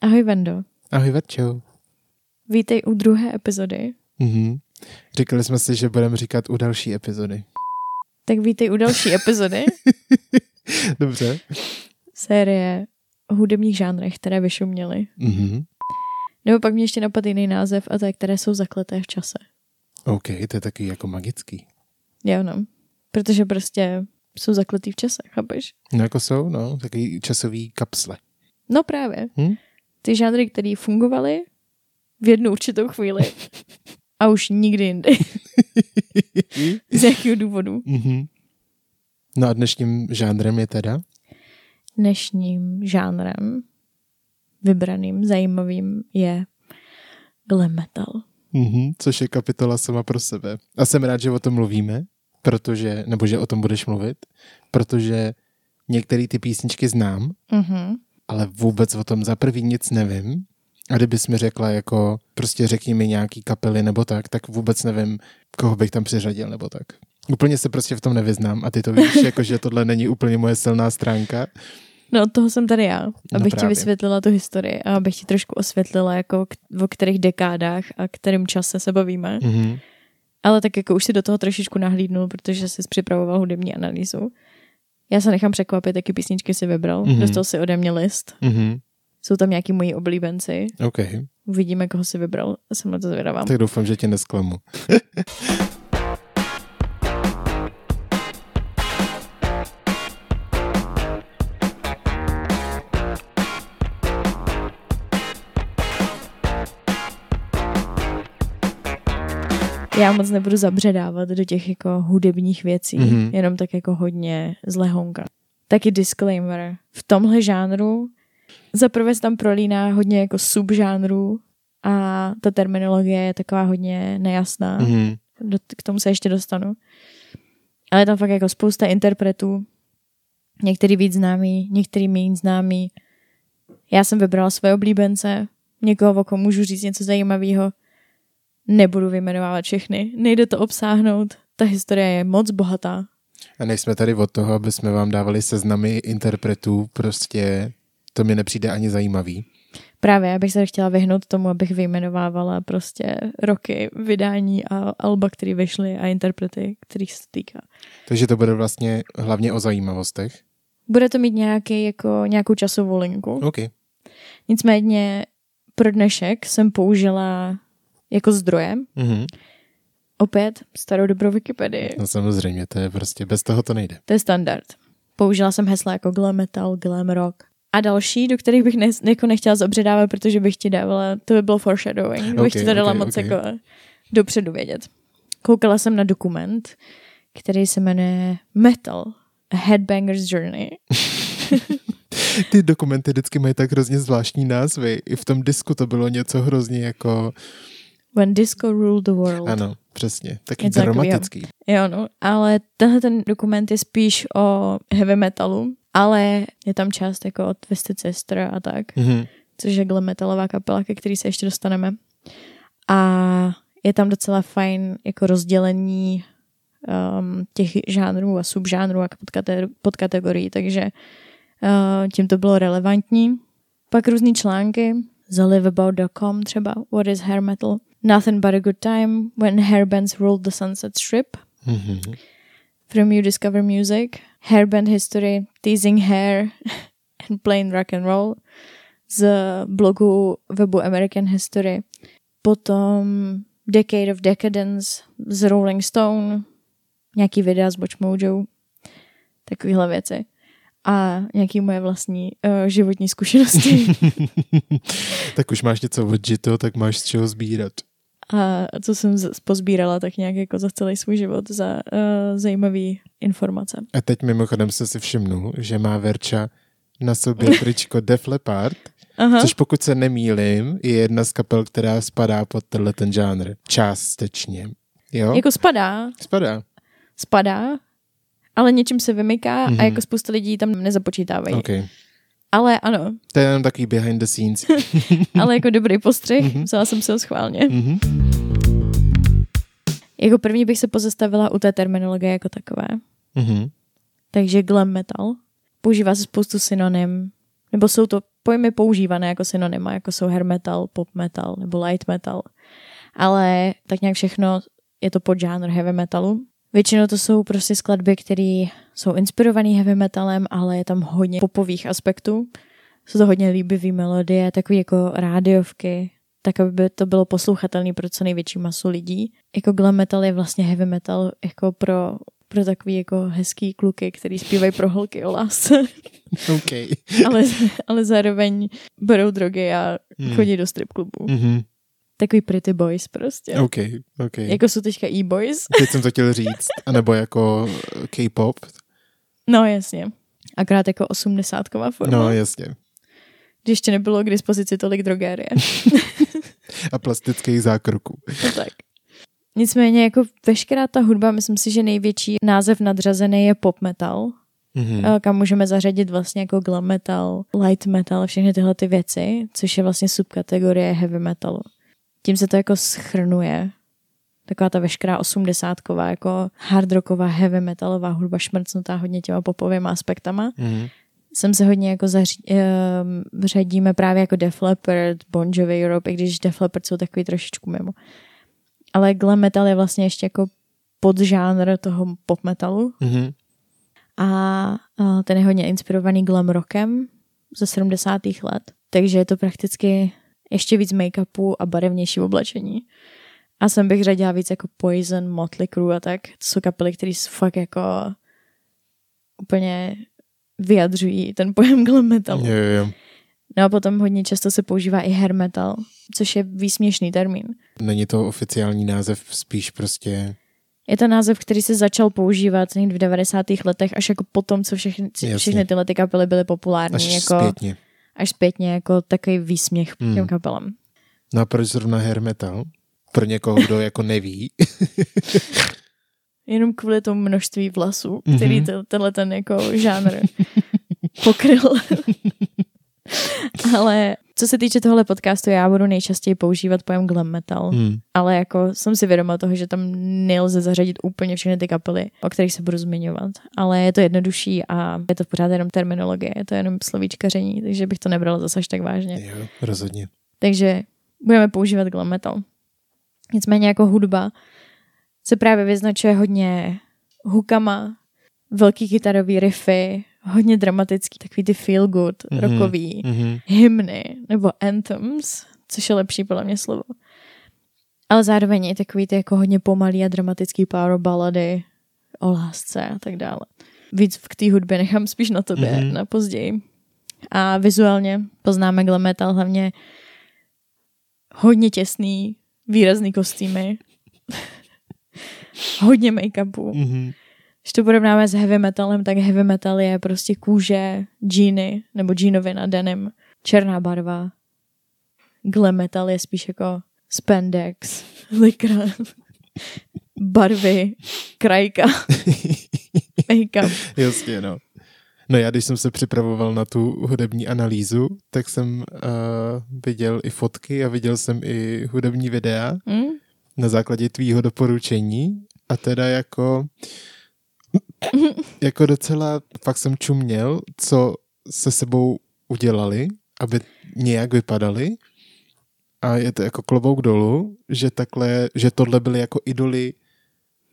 Ahoj Vendo. Ahoj Verčo. Vítej u druhé epizody. Mhm. Říkali jsme si, že budeme říkat u další epizody. Tak vítej u další epizody Dobře. série o hudebních žánrech, které vyšuměly. Mhm. Nebo pak mě ještě napadl jiný název a to je, které jsou zakleté v čase. OK, to je taky jako magický. Jo, no. Protože prostě jsou zakletý v čase, chápeš? No jako jsou, no, takový časový kapsle. No právě. Hm? Ty žánry, které fungovaly v jednu určitou chvíli a už nikdy jindy. Z jakého důvodu? Mhm. No a dnešním žánrem je teda? Dnešním žánrem vybraným, zajímavým je glam metal. Mhm. Což je kapitola sama pro sebe. A jsem rád, že o tom mluvíme, protože, nebo že o tom budeš mluvit, protože některé ty písničky znám, Mhm. Ale vůbec o tom za prvý nic nevím. A kdybys mi řekla jako, prostě řekni mi nějaký kapely nebo tak, tak vůbec nevím, koho bych tam přiřadil nebo tak. Úplně se prostě v tom nevyznám a ty to víš, jako že tohle není úplně moje silná stránka. No od toho jsem tady já, abych ti právě. vysvětlila tu historii a abych ti trošku osvětlila, jako k- o kterých dekádách a kterým čase se bavíme. Mhm. Ale tak jako už si do toho trošičku nahlídnul, protože jsi připravoval hudební analýzu. Já se nechám překvapit, jaký písničky si vybral. Mhm. Mm-hmm. Dostal si ode mě list. Mhm. Jsou tam nějaký moji oblíbenci. OK, Uvidíme, koho si vybral. Jsem na to zvědavá. tak doufám, že tě nesklamu. Já moc nebudu zabředávat do těch jako hudebních věcí, Mhm. mm-hmm. jenom tak jako hodně z lehonka. Taky disclaimer. V tomhle žánru zaprvé se tam prolíná hodně jako subžánrů a ta terminologie je taková hodně nejasná. Mm. Mhm. K tomu se ještě dostanu. Ale je tam fakt jako spousta interpretů. Některý víc známý, některý méně známý. Já jsem vybrala své oblíbence. Někoho, o kom můžu říct něco zajímavého. Nebudu vyjmenovávat všechny. Nejde to obsáhnout. Ta historie je moc bohatá. A nejsme tady od toho, aby jsme vám dávali seznamy interpretů, prostě to mi nepřijde ani zajímavý. Právě, já bych se chtěla vyhnout tomu, abych vyjmenovávala prostě roky vydání a alba, které vyšly a interprety, kterých se týká. Takže to bude vlastně hlavně o zajímavostech. Bude to mít nějaký, jako, nějakou časovou linku. OK. Nicméně pro dnešek jsem použila jako zdroje Mhm. opět starou dobrou Wikipedii. No samozřejmě, to je prostě, bez toho to nejde. To je standard. Použila jsem hesla jako glam metal, glam rock. A další, do kterých bych ne, jako nechtěla zabředávat, protože bych ti dávala, to by bylo foreshadowing, okay, bych ti to dala ok, moc ok. jako dopředu vědět. Koukala jsem na dokument, který se jmenuje Metal, A Headbanger's Journey. Ty dokumenty vždycky mají tak hrozně zvláštní názvy. I v tom disku to bylo něco hrozně jako... When Disco Ruled the World. Ano, přesně. Taky Něco dramatický. Jo, no, ale tenhle ten dokument je spíš o heavy metalu, ale je tam část jako od Twisted Sister a tak, Mhm. což je glam metalová kapela, ke který se ještě dostaneme. A je tam docela fajn jako rozdělení um, těch žánrů a subžánrů a podkate- podkategorií, takže uh, tím to bylo relevantní. Pak různý články, theliveabout.com třeba, What is hair metal? Nothing but a good time, When hairbands ruled the sunset strip, Mhm. From You Discover Music, Hairband History, Teasing Hair and Plain Rock and Roll z blogu webu American History. Potom Decade of Decadence z Rolling Stone, nějaký videa z Watch Mojo, takovéhle věci. A nějaký moje vlastní uh, životní zkušenosti. tak už máš něco od Jito, tak máš z čeho sbírat. a co jsem pozbírala tak nějak jako za celý svůj život za uh, zajímavé informace. A teď mimochodem jsem si všimnul, že má Verča na sobě tričko Def Leppard, Aha. což pokud se nemýlim, je jedna z kapel, která spadá pod tenhle ten žánr. Částečně. Jo? Jako spadá, Spadá. spadá, ale něčím se vymyká mm-hmm. Mhm. a jako spousta lidí tam nezapočítávají. OK. Ale ano, To je jenom takový behind the scenes. ale jako dobrý postřeh, Mhm. vzala jsem si ho schválně. Mhm. Jako první bych se pozastavila u té terminologie jako takové. Mhm. Takže glam metal. Používá se spoustu synonym. Nebo jsou to pojmy používané jako synonyma, jako jsou hair metal, pop metal nebo light metal. Ale tak nějak všechno je to podžánr heavy metalu. Většinou to jsou prostě skladby, které jsou inspirované heavy metalem, ale je tam hodně popových aspektů. Jsou to hodně líbivé melodie, takové jako rádiovky, tak aby to bylo poslouchatelné pro co největší masu lidí. Jako glam metal je vlastně heavy metal jako pro, pro takový jako hezký kluky, který zpívají pro holky o lásce. Okay. ale, ale zároveň berou drogy a Hmm. chodí do strip klubu. Mm-hmm. Takový pretty boys prostě. OK, OK. Jako jsou teďka e-boys. Teď jsem to chtěl říct. A nebo jako K-pop. No jasně. Akorát jako osmdesátková forma. No, jasně. Když ještě nebylo k dispozici tolik drogérie. A plastických zákroků. No tak. Nicméně jako veškerá ta hudba, myslím si, že největší název nadřazený je pop metal, Mm-hmm. kam můžeme zařadit vlastně jako glam metal, light metal, všechny tyhle ty věci, což je vlastně subkategorie heavy metalu. Tím se to jako schrnuje. Taková ta veškerá osmdesátková, jako hard rocková, heavy metalová hudba šmrcnutá hodně těma popovými aspektama. Mm-hmm. Sem se hodně jako zaři, um, řadíme právě jako Def Leppard, Bon Jovi Europe, i když Def Leppard jsou takový trošičku mimo. Ale glam metal je vlastně ještě jako podžánr toho pop metalu Mm-hmm. a, a ten je hodně inspirovaný glam rockem ze 70. let, takže je to prakticky ještě víc make-upu a barevnější oblečení. A sem bych řadila víc jako Poison, Motley Crue a tak. To jsou kapely, které fakt jako úplně vyjadřují ten pojem glam metal. Jo, jo. No a potom hodně často se používá i hair metal, což je výsměšný termín. Není to oficiální název, spíš prostě... Je to název, který se začal používat někdy v 90. letech, až jako potom, co všechny, všechny tyhle ty kapely byly populární. Až jako, zpětně. Až zpětně jako takový výsměch Hmm. těm kapelám. No a proč zrovna hair metal? Pro někoho, kdo jako neví. Jenom kvůli tomu množství vlasů, který to, tenhle ten jako žánr pokryl. Ale co se týče tohle podcastu, já budu nejčastěji používat pojem glam metal, Hmm. ale jako jsem si vědoma toho, že tam nelze zařadit úplně všechny ty kapely, o kterých se budu zmiňovat. Ale je to jednodušší a je to pořád jenom terminologie, je to jenom slovíčkaření, takže bych to nebrala zase až tak vážně. Jo, rozhodně. Takže budeme používat glam metal. Nicméně jako hudba se právě vyznačuje hodně hukama, velký kytarový riffy, hodně dramatický, takový ty feel good, Mhm. mm-hmm. rockový, Mm-hmm. hymny nebo anthems, což je lepší podle mě slovo. Ale zároveň i takový ty jako hodně pomalý a dramatický power balady o lásce a tak dále. Víc k té hudbě nechám spíš na tobě, Mhm. mm-hmm. na později. A vizuálně poznáme glam metal hlavně hodně těsný, výrazný kostýmy, hodně make-upu. Mm-hmm. Když to porovnáme s heavy metalem, tak heavy metal je prostě kůže, džíny nebo džínovina, denim, černá barva. Glam metal je spíš jako spandex, likra, barvy, krajka, make-up. Jasně, no. No já, když jsem se připravoval na tu hudební analýzu, tak jsem uh, viděl i fotky a viděl jsem i hudební videa Hm? na základě tvýho doporučení a teda jako jako docela fakt jsem čuměl, co se sebou udělali, aby nějak vypadali a je to jako klobouk dolů, že takhle, že tohle byly jako idoly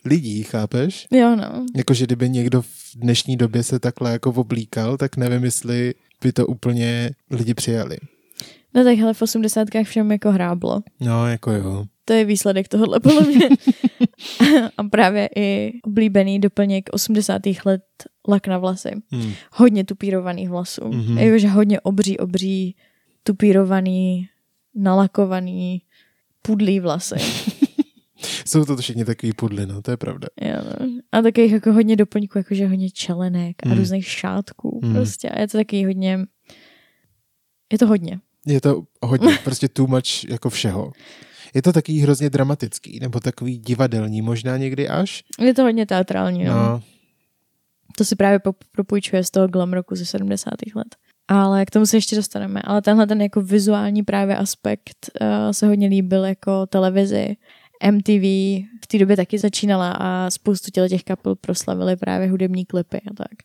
lidí, chápeš? Jo, no. Jakože kdyby někdo v dnešní době se takhle jako oblíkal, tak nevím, jestli by to úplně lidi přijali. No tak hele, v osmdesátkách všem jako hráblo. No, jako jo. To je výsledek tohohle podle mě. a právě i oblíbený doplněk 80. let lak na vlasy. Hmm. Hodně tupírovaných vlasů. Mhm. Mm-hmm. Jakože hodně obří, obří, tupírovaný, nalakovaný, pudlý vlasy. Jsou to všichni takový pudly, no, to je pravda. jo, no. A takových jako hodně doplňků, jakože hodně čelenek a Mm. různých šátků. Mm. Prostě. A je to taky hodně... Je to hodně. Je to hodně, prostě too much jako všeho. Je to takový hrozně dramatický, nebo takový divadelní, možná někdy až. Je to hodně teatrální, no. No, To si právě propůjčuje z toho glam roku ze 70. let. Ale k tomu se ještě dostaneme. Ale tenhle ten jako vizuální právě aspekt uh, se hodně líbil jako televizi. MTV v té době taky začínala a spoustu těle těch kapel proslavili právě hudební klipy a tak.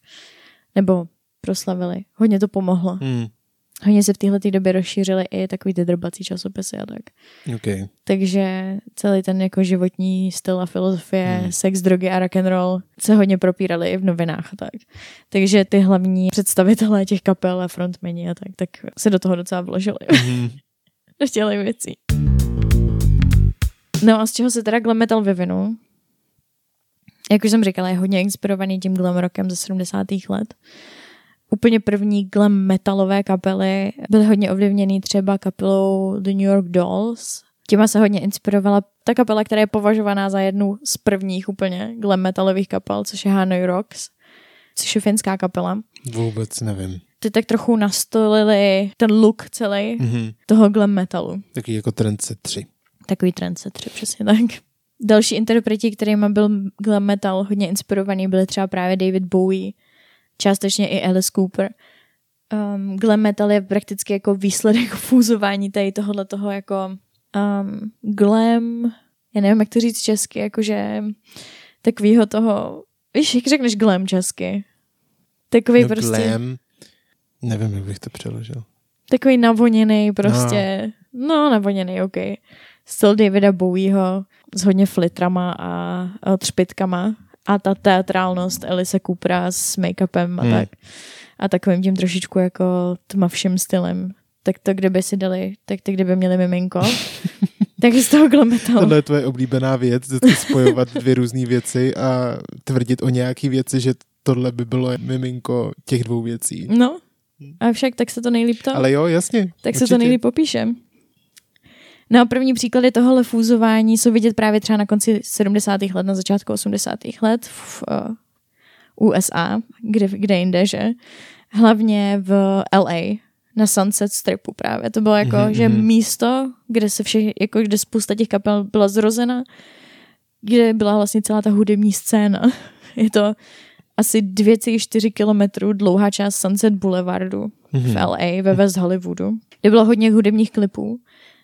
Nebo proslavili. Hodně to pomohlo. hmm. Hodně se v téhle době rozšířily i takový ty drbací časopisy a tak. Okay. Takže celý ten jako životní styl a filozofie, hmm. sex, drogy a rock and roll se hodně propírali i v novinách a tak. Takže ty hlavní představitelé těch kapel a frontmeni a tak, tak se do toho docela vložili. Hmm. do těchto věcí. No a z čeho se teda glam metal vyvinul? Jak už jsem říkala, je hodně inspirovaný tím glam rockem ze 70. let úplně první glam metalové kapely byly hodně ovlivněný třeba kapelou The New York Dolls. Těma se hodně inspirovala ta kapela, která je považovaná za jednu z prvních úplně glam metalových kapel, což je Hanoi Rocks, což je finská kapela. Vůbec nevím. Ty tak trochu nastolili ten look celý mm-hmm. toho glam metalu. Takový jako Trendset 3. Takový Trendset 3, přesně tak. Další interpreti, kterými byl glam metal hodně inspirovaný, byly třeba právě David Bowie, částečně i Alice Cooper. Um, glam metal je prakticky jako výsledek fúzování tady tohohle toho jako um, glam, já nevím, jak to říct česky, jakože takovýho toho, víš, jak řekneš glam česky? Takový no, prostě... Glam, nevím, jak bych to přeložil. Takový navoněný prostě, no, no navoněný, OK. Styl Davida Bowieho s hodně flitrama a, a třpitkama a ta teatrálnost Elise Coopera s make-upem a hmm. tak. A takovým tím trošičku jako tmavším stylem. Tak to, kdyby si dali, tak ty kdyby měli miminko, tak z toho glometal. Tohle je tvoje oblíbená věc, vždycky spojovat dvě různé věci a tvrdit o nějaký věci, že tohle by bylo miminko těch dvou věcí. No, a však tak se to nejlíp to. Ale jo, jasně. Tak určitě. se to nejlíp popíše. No a první příklady tohohle fúzování jsou vidět právě třeba na konci 70. let, na začátku 80. let v uh, USA, kde, kde jinde, že? Hlavně v LA, na Sunset Stripu právě. To bylo jako, mm-hmm. že mhm. místo, kde se vše, jako kde spousta těch kapel byla zrozena, kde byla vlastně celá ta hudební scéna. Je to asi 2,4 kilometrů dlouhá část Sunset Boulevardu mm-hmm. v LA, ve West Hollywoodu, kde bylo hodně hudebních klipů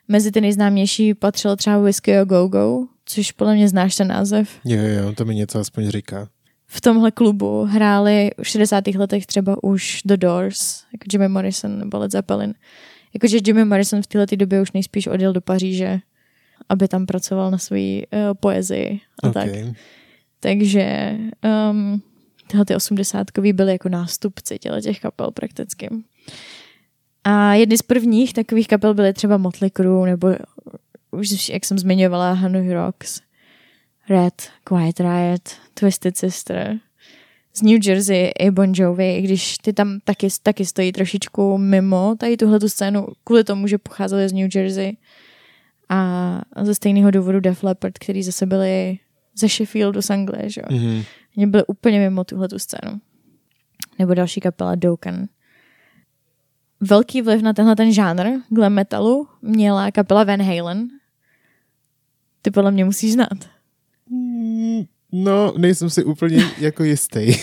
Mezi ty nejznámější patřilo třeba Whiskey a Go Go, což podle mě znáš ten název. Jo, jo, to mi něco aspoň říká. V tomhle klubu hráli v 60. letech třeba už The Doors, jako Jimmy Morrison nebo Led Zeppelin. Jakože Jimmy Morrison v této době už nejspíš odjel do Paříže, aby tam pracoval na své uh, poezii a okay. tak. Takže um, tyhle ty osmdesátkový byly jako nástupci těle těch kapel prakticky. A jedny z prvních takových kapel byly třeba Motley Crue, nebo už, jak jsem zmiňovala, Hanoi Rocks, Red, Quiet Riot, Twisted Sister, z New Jersey i Bon Jovi, i když ty tam taky, taky stojí trošičku mimo tady tuhle tu scénu, kvůli tomu, že pocházeli z New Jersey. A ze stejného důvodu Def Leppard, který zase byli ze Sheffieldu z Anglie, že jo. Mm-hmm. Oni byli úplně mimo tuhle tu scénu. Nebo další kapela Doken velký vliv na tenhle ten žánr glam metalu měla kapela Van Halen. Ty podle mě musíš znát. Mm, no, nejsem si úplně jako jistý.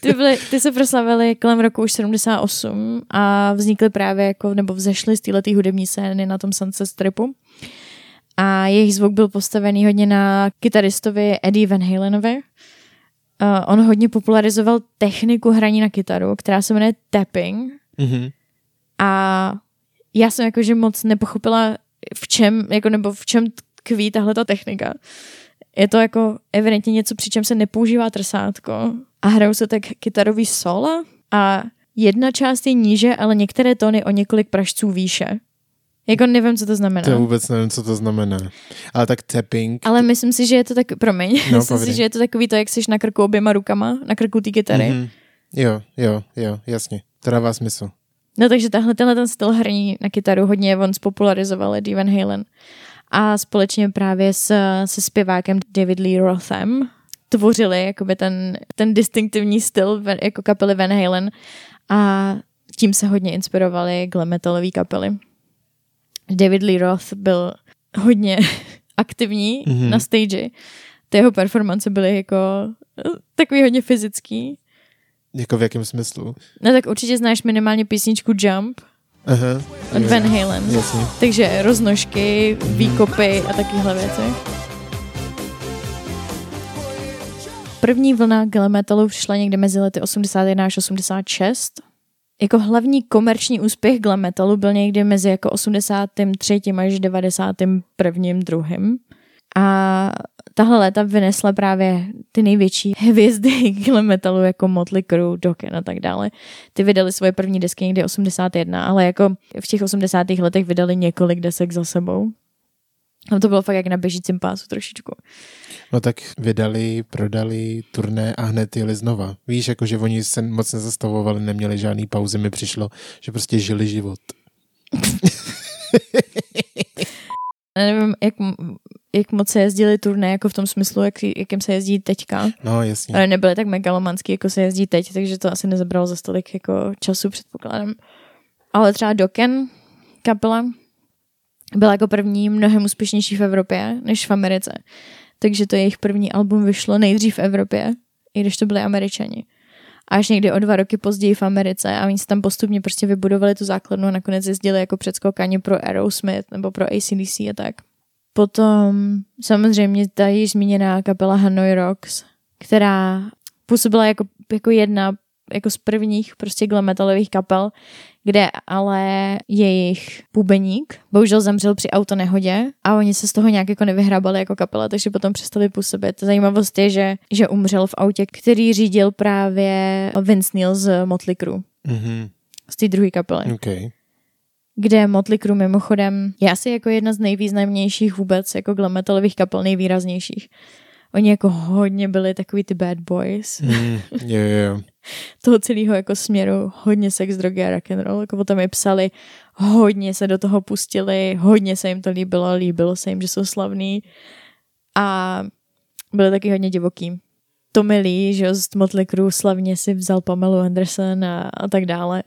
ty, byly, ty se proslavili kolem roku už 78 a vznikly právě jako, nebo vzešly z této hudební scény na tom Sunset Stripu. A jejich zvuk byl postavený hodně na kytaristovi Eddie Van Halenovi. Uh, on hodně popularizoval techniku hraní na kytaru, která se jmenuje tapping. Mm-hmm. A já jsem jakože moc nepochopila, v čem, jako nebo v čem tkví tahle ta technika. Je to jako evidentně něco, při čem se nepoužívá trsátko a hrajou se tak kytarový sola a jedna část je níže, ale některé tóny o několik pražců výše. Jako nevím, co to znamená. To vůbec nevím, co to znamená. Ale tak tapping. Ale myslím si, že je to tak, promiň, no, myslím si, že je to takový to, jak jsi na krku oběma rukama, na krku té kytary. Mm-hmm. Jo, jo, jo, jasně. To dává smysl. No takže tahle, tenhle ten styl hraní na kytaru hodně on spopularizoval Eddie Van Halen. A společně právě s, se zpěvákem David Lee Rothem tvořili jakoby ten, ten distinktivní styl jako kapely Van Halen a tím se hodně inspirovali glam metalové kapely. David Lee Roth byl hodně aktivní mm-hmm. na stage. Ty jeho performance byly jako takový hodně fyzický jako v jakém smyslu? No tak určitě znáš minimálně písničku Jump. Aha. Od Van Halen. Jasně. Takže roznožky, výkopy a takovéhle věci. První vlna glam metalu přišla někde mezi lety 81 až 86. jako hlavní komerční úspěch glam metalu byl někdy mezi jako 83. až 91. druhým. A tahle léta vynesla právě ty největší hvězdy glam metalu jako Motley Crue, Dokken a tak dále. Ty vydali svoje první desky někdy 81, ale jako v těch 80. letech vydali několik desek za sebou. A to bylo fakt jak na běžícím pásu trošičku. No tak vydali, prodali turné a hned jeli znova. Víš, jako že oni se moc nezastavovali, neměli žádný pauzy, mi přišlo, že prostě žili život. nevím, jak, jak moc se jezdili turné, jako v tom smyslu, jak, jakým se jezdí teďka. No, jasně. Ale nebyly tak megalomanský, jako se jezdí teď, takže to asi nezabralo za stolik jako času, předpokládám. Ale třeba Dokken, kapela, byla jako první mnohem úspěšnější v Evropě než v Americe. Takže to jejich první album vyšlo nejdřív v Evropě, i když to byli Američani. A až někdy o dva roky později v Americe a oni se tam postupně prostě vybudovali tu základnu a nakonec jezdili jako předskokání pro Aerosmith nebo pro ACDC a tak. Potom samozřejmě ta již zmíněná kapela Hanoi Rocks, která působila jako, jako jedna jako z prvních prostě glam metalových kapel, kde ale jejich bubeník bohužel zemřel při autonehodě a oni se z toho nějak jako nevyhrábali jako kapela, takže potom přestali působit. Zajímavost je, že, že umřel v autě, který řídil právě Vince Neil z Motley Crue. Mm-hmm. Z té druhé kapely. Okay. Kde Motley Crue mimochodem je asi jako jedna z nejvýznamnějších vůbec jako glam metalových kapel, nejvýraznějších. Oni jako hodně byli takový ty bad boys. Mm, jo, jo. toho celého jako směru hodně sex, drogy a rock and roll. Jako potom je psali, hodně se do toho pustili, hodně se jim to líbilo, líbilo se jim, že jsou slavní a byli taky hodně divoký. Tommy Lee, že z Motley Crue slavně si vzal Pamelu Anderson a, a tak dále.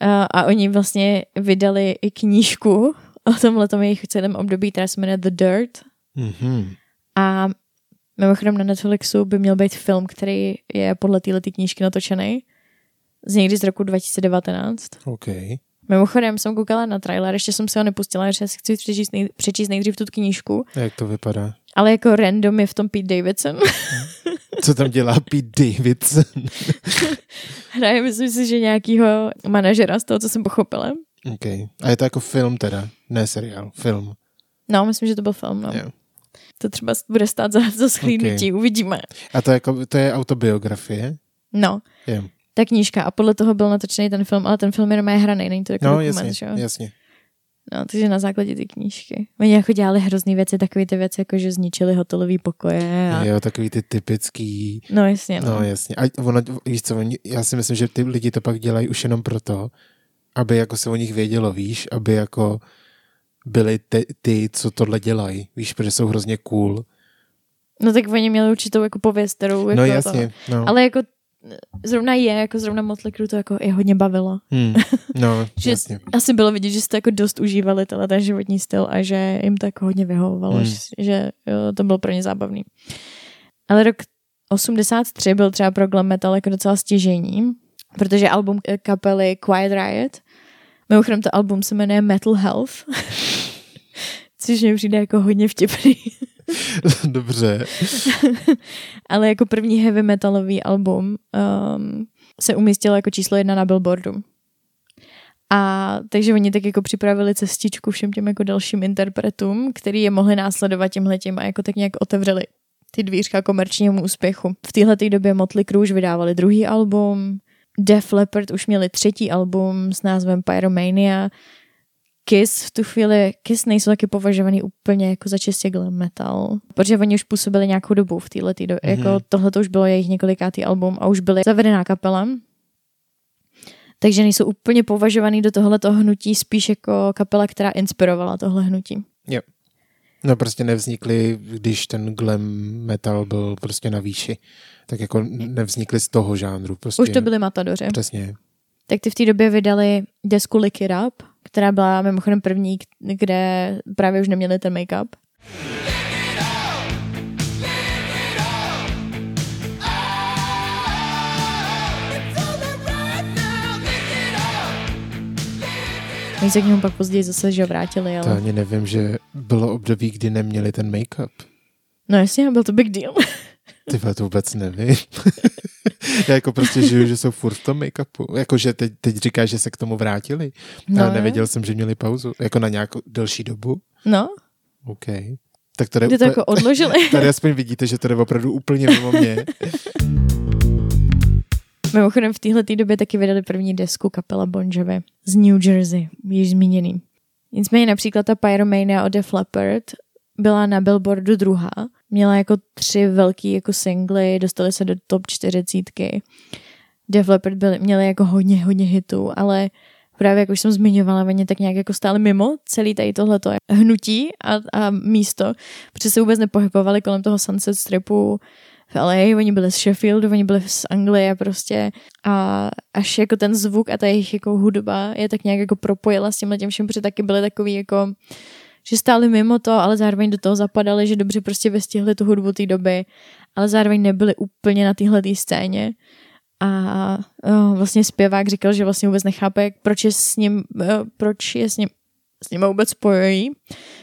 A, oni vlastně vydali i knížku o tomhle jejich celém období, která se jmenuje The Dirt. Mm-hmm. A Mimochodem na Netflixu by měl být film, který je podle této knížky natočený. Z někdy z roku 2019. OK. Mimochodem jsem koukala na trailer, ještě jsem se ho nepustila, že si chci přečíst, nej, přečíst nejdřív tu knížku. A jak to vypadá? Ale jako random je v tom Pete Davidson. Co tam dělá Pete Davidson? Hraje, myslím si, že nějakýho manažera z toho, co jsem pochopila. OK. A je to jako film teda, ne seriál, film. No, myslím, že to byl film, no. Jo. To třeba bude stát za, za schlídnutí, okay. uvidíme. A to je, jako, to je autobiografie? No. Je. Ta knížka a podle toho byl natočený ten film, ale ten film jenom je hraný, není to jako no, dokument, jasně, že jasně. No, takže na základě ty knížky. Oni jako dělali hrozný věci, takové ty věci, jako že zničili hotelový pokoje. A... Jo, takový ty typický. No jasně. No, no jasně. A ono, víš co, oni, já si myslím, že ty lidi to pak dělají už jenom proto, aby jako se o nich vědělo, víš, aby jako byli ty, ty, co tohle dělají, víš, protože jsou hrozně cool. No tak oni měli určitou jako pověst, kterou jako No jasně, to, no. Ale jako zrovna je, jako zrovna Motley Crue to jako je hodně bavilo. Hmm. No, že jasně. Asi bylo vidět, že jste jako dost užívali tenhle ten životní styl a že jim to jako hodně vyhovovalo, Hmm. že, že jo, to bylo pro ně zábavný. Ale rok 83 byl třeba pro glam metal jako docela stěžení, protože album eh, kapely Quiet Riot, mimochodem to album se jmenuje Metal Health, což mi přijde jako hodně vtipný. Dobře. Ale jako první heavy metalový album um, se umístilo jako číslo jedna na Billboardu. A takže oni tak jako připravili cestičku všem těm jako dalším interpretům, který je mohli následovat tímhletím a jako tak nějak otevřeli ty dvířka komerčnímu úspěchu. V téhle době Motley Crue už vydávali druhý album, Def Leppard už měli třetí album s názvem Pyromania, Kiss v tu chvíli, Kiss nejsou taky považovaný úplně jako za čistě glam metal, protože oni už působili nějakou dobu v téhle době, mm-hmm. jako tohle to už bylo jejich několikátý album a už byly zavedená kapela, takže nejsou úplně považovaný do tohoto hnutí spíš jako kapela, která inspirovala tohle hnutí. Jo. No prostě nevznikly, když ten glam metal byl prostě na výši. Tak jako nevznikly z toho žánru. Prostě, Už to byly matadoři. Přesně. Tak ty v té době vydali desku Lick It Up, která byla mimochodem první, kde právě už neměli ten make-up. Oni se k němu pak později zase že vrátili, ale... To ani nevím, že bylo období, kdy neměli ten make-up. No jasně, byl to big deal. Ty to vůbec nevím. Já jako prostě žiju, že jsou furt v tom make-upu. Jakože teď, teď říkáš, že se k tomu vrátili. No, ale nevěděl jsem, že měli pauzu. Jako na nějakou delší dobu. No, OK. Tak tady, kdy to jako odložili. tady aspoň vidíte, že to jde opravdu úplně mimo mě. Mimochodem v téhle době taky vydali první desku kapela Bon Jovi z New Jersey, již zmíněný. Nicméně například ta Pyromania od Def Leppard byla na Billboardu druhá. Měla jako tři velký jako singly, dostali se do top čtyřicítky. Def Leppard byli, měli jako hodně, hodně hitů, ale právě jak už jsem zmiňovala, oni tak nějak jako stáli mimo celý tady tohleto hnutí a, a místo, protože se vůbec nepohybovali kolem toho Sunset Stripu v LA, oni byli z Sheffieldu, oni byli z Anglie prostě a až jako ten zvuk a ta jejich jako hudba je tak nějak jako propojila s tímhle tím všem, protože taky byli takový jako že stáli mimo to, ale zároveň do toho zapadali, že dobře prostě vystihli tu hudbu té doby, ale zároveň nebyli úplně na téhle scéně. A uh, vlastně zpěvák říkal, že vlastně vůbec nechápe, jak, proč je s ním, uh, proč je s ním s ním vůbec spojují,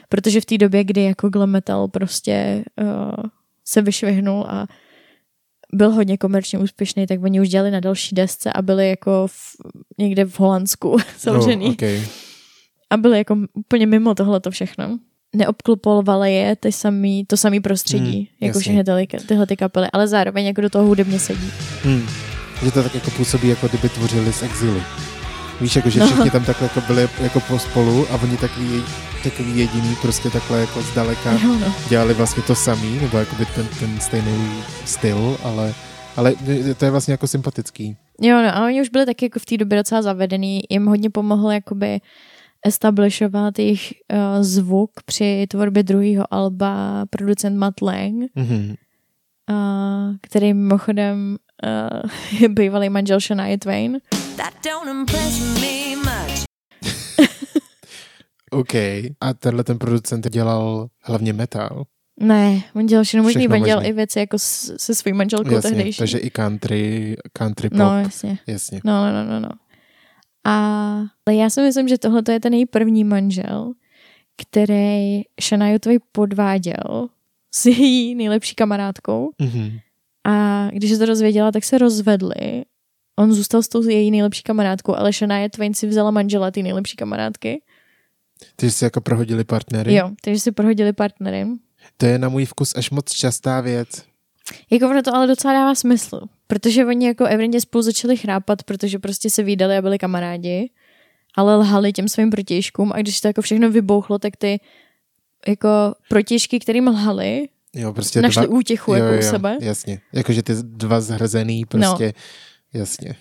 protože v té době, kdy jako glam metal prostě uh, se vyšvihnul a byl hodně komerčně úspěšný, tak oni už dělali na další desce a byli jako v, někde v Holandsku zavřený No, okay. A byli jako úplně mimo tohleto všechno. Neobklopovaly je ty samý, to samý prostředí, Hmm, jako všechny tyhle, tyhle ty kapely, ale zároveň jako do toho hudebně sedí. hmm. Že to tak jako působí, jako kdyby tvořili z exilu. Víš, jako že No. všichni tam takhle jako byli jako pospolu a oni takový, takový jediný prostě takhle jako zdaleka Jo, no. dělali vlastně to samý, nebo jakoby ten, ten stejný styl, ale, ale to je vlastně jako sympatický. Jo, no, a oni už byli taky jako v té době docela zavedený. Jim hodně pomohl jakoby establishovat jejich uh, zvuk při tvorbě druhého alba producent Matt Lang, Mhm. uh, který mimochodem uh, je bývalý manžel Shania Twain. That don't impress me much. OK. A tenhle ten producent dělal hlavně metal. Ne, on dělal všechno možný, Všechno on dělal možný. i věci jako s, se svým manželkou Jasně, tehdejší. takže i country, country pop. No, jasně. Jasně. No, no, no, no, no. A ale já si myslím, že tohle je ten její první manžel, který Twain podváděl s její nejlepší kamarádkou Mhm. a když se to dozvěděla, tak se rozvedli. On zůstal s tou její nejlepší kamarádkou, ale Shania Twain si vzala manžela té nejlepší kamarádky. Takže si jako prohodili partnery. Jo, takže si prohodili partnery. To je na můj vkus až moc častá věc. Jako ono to ale docela dává smysl, protože oni jako evidentně spolu začali chrápat, protože prostě se výdali a byli kamarádi, ale lhali těm svým protějškům a když to jako všechno vybouchlo, tak ty jako protějšky, kterým lhali, Jo, prostě našli dva... útěchu jo, jako jo, u sebe. Jasně. Jakože ty dva zhrzený prostě, no. jasně.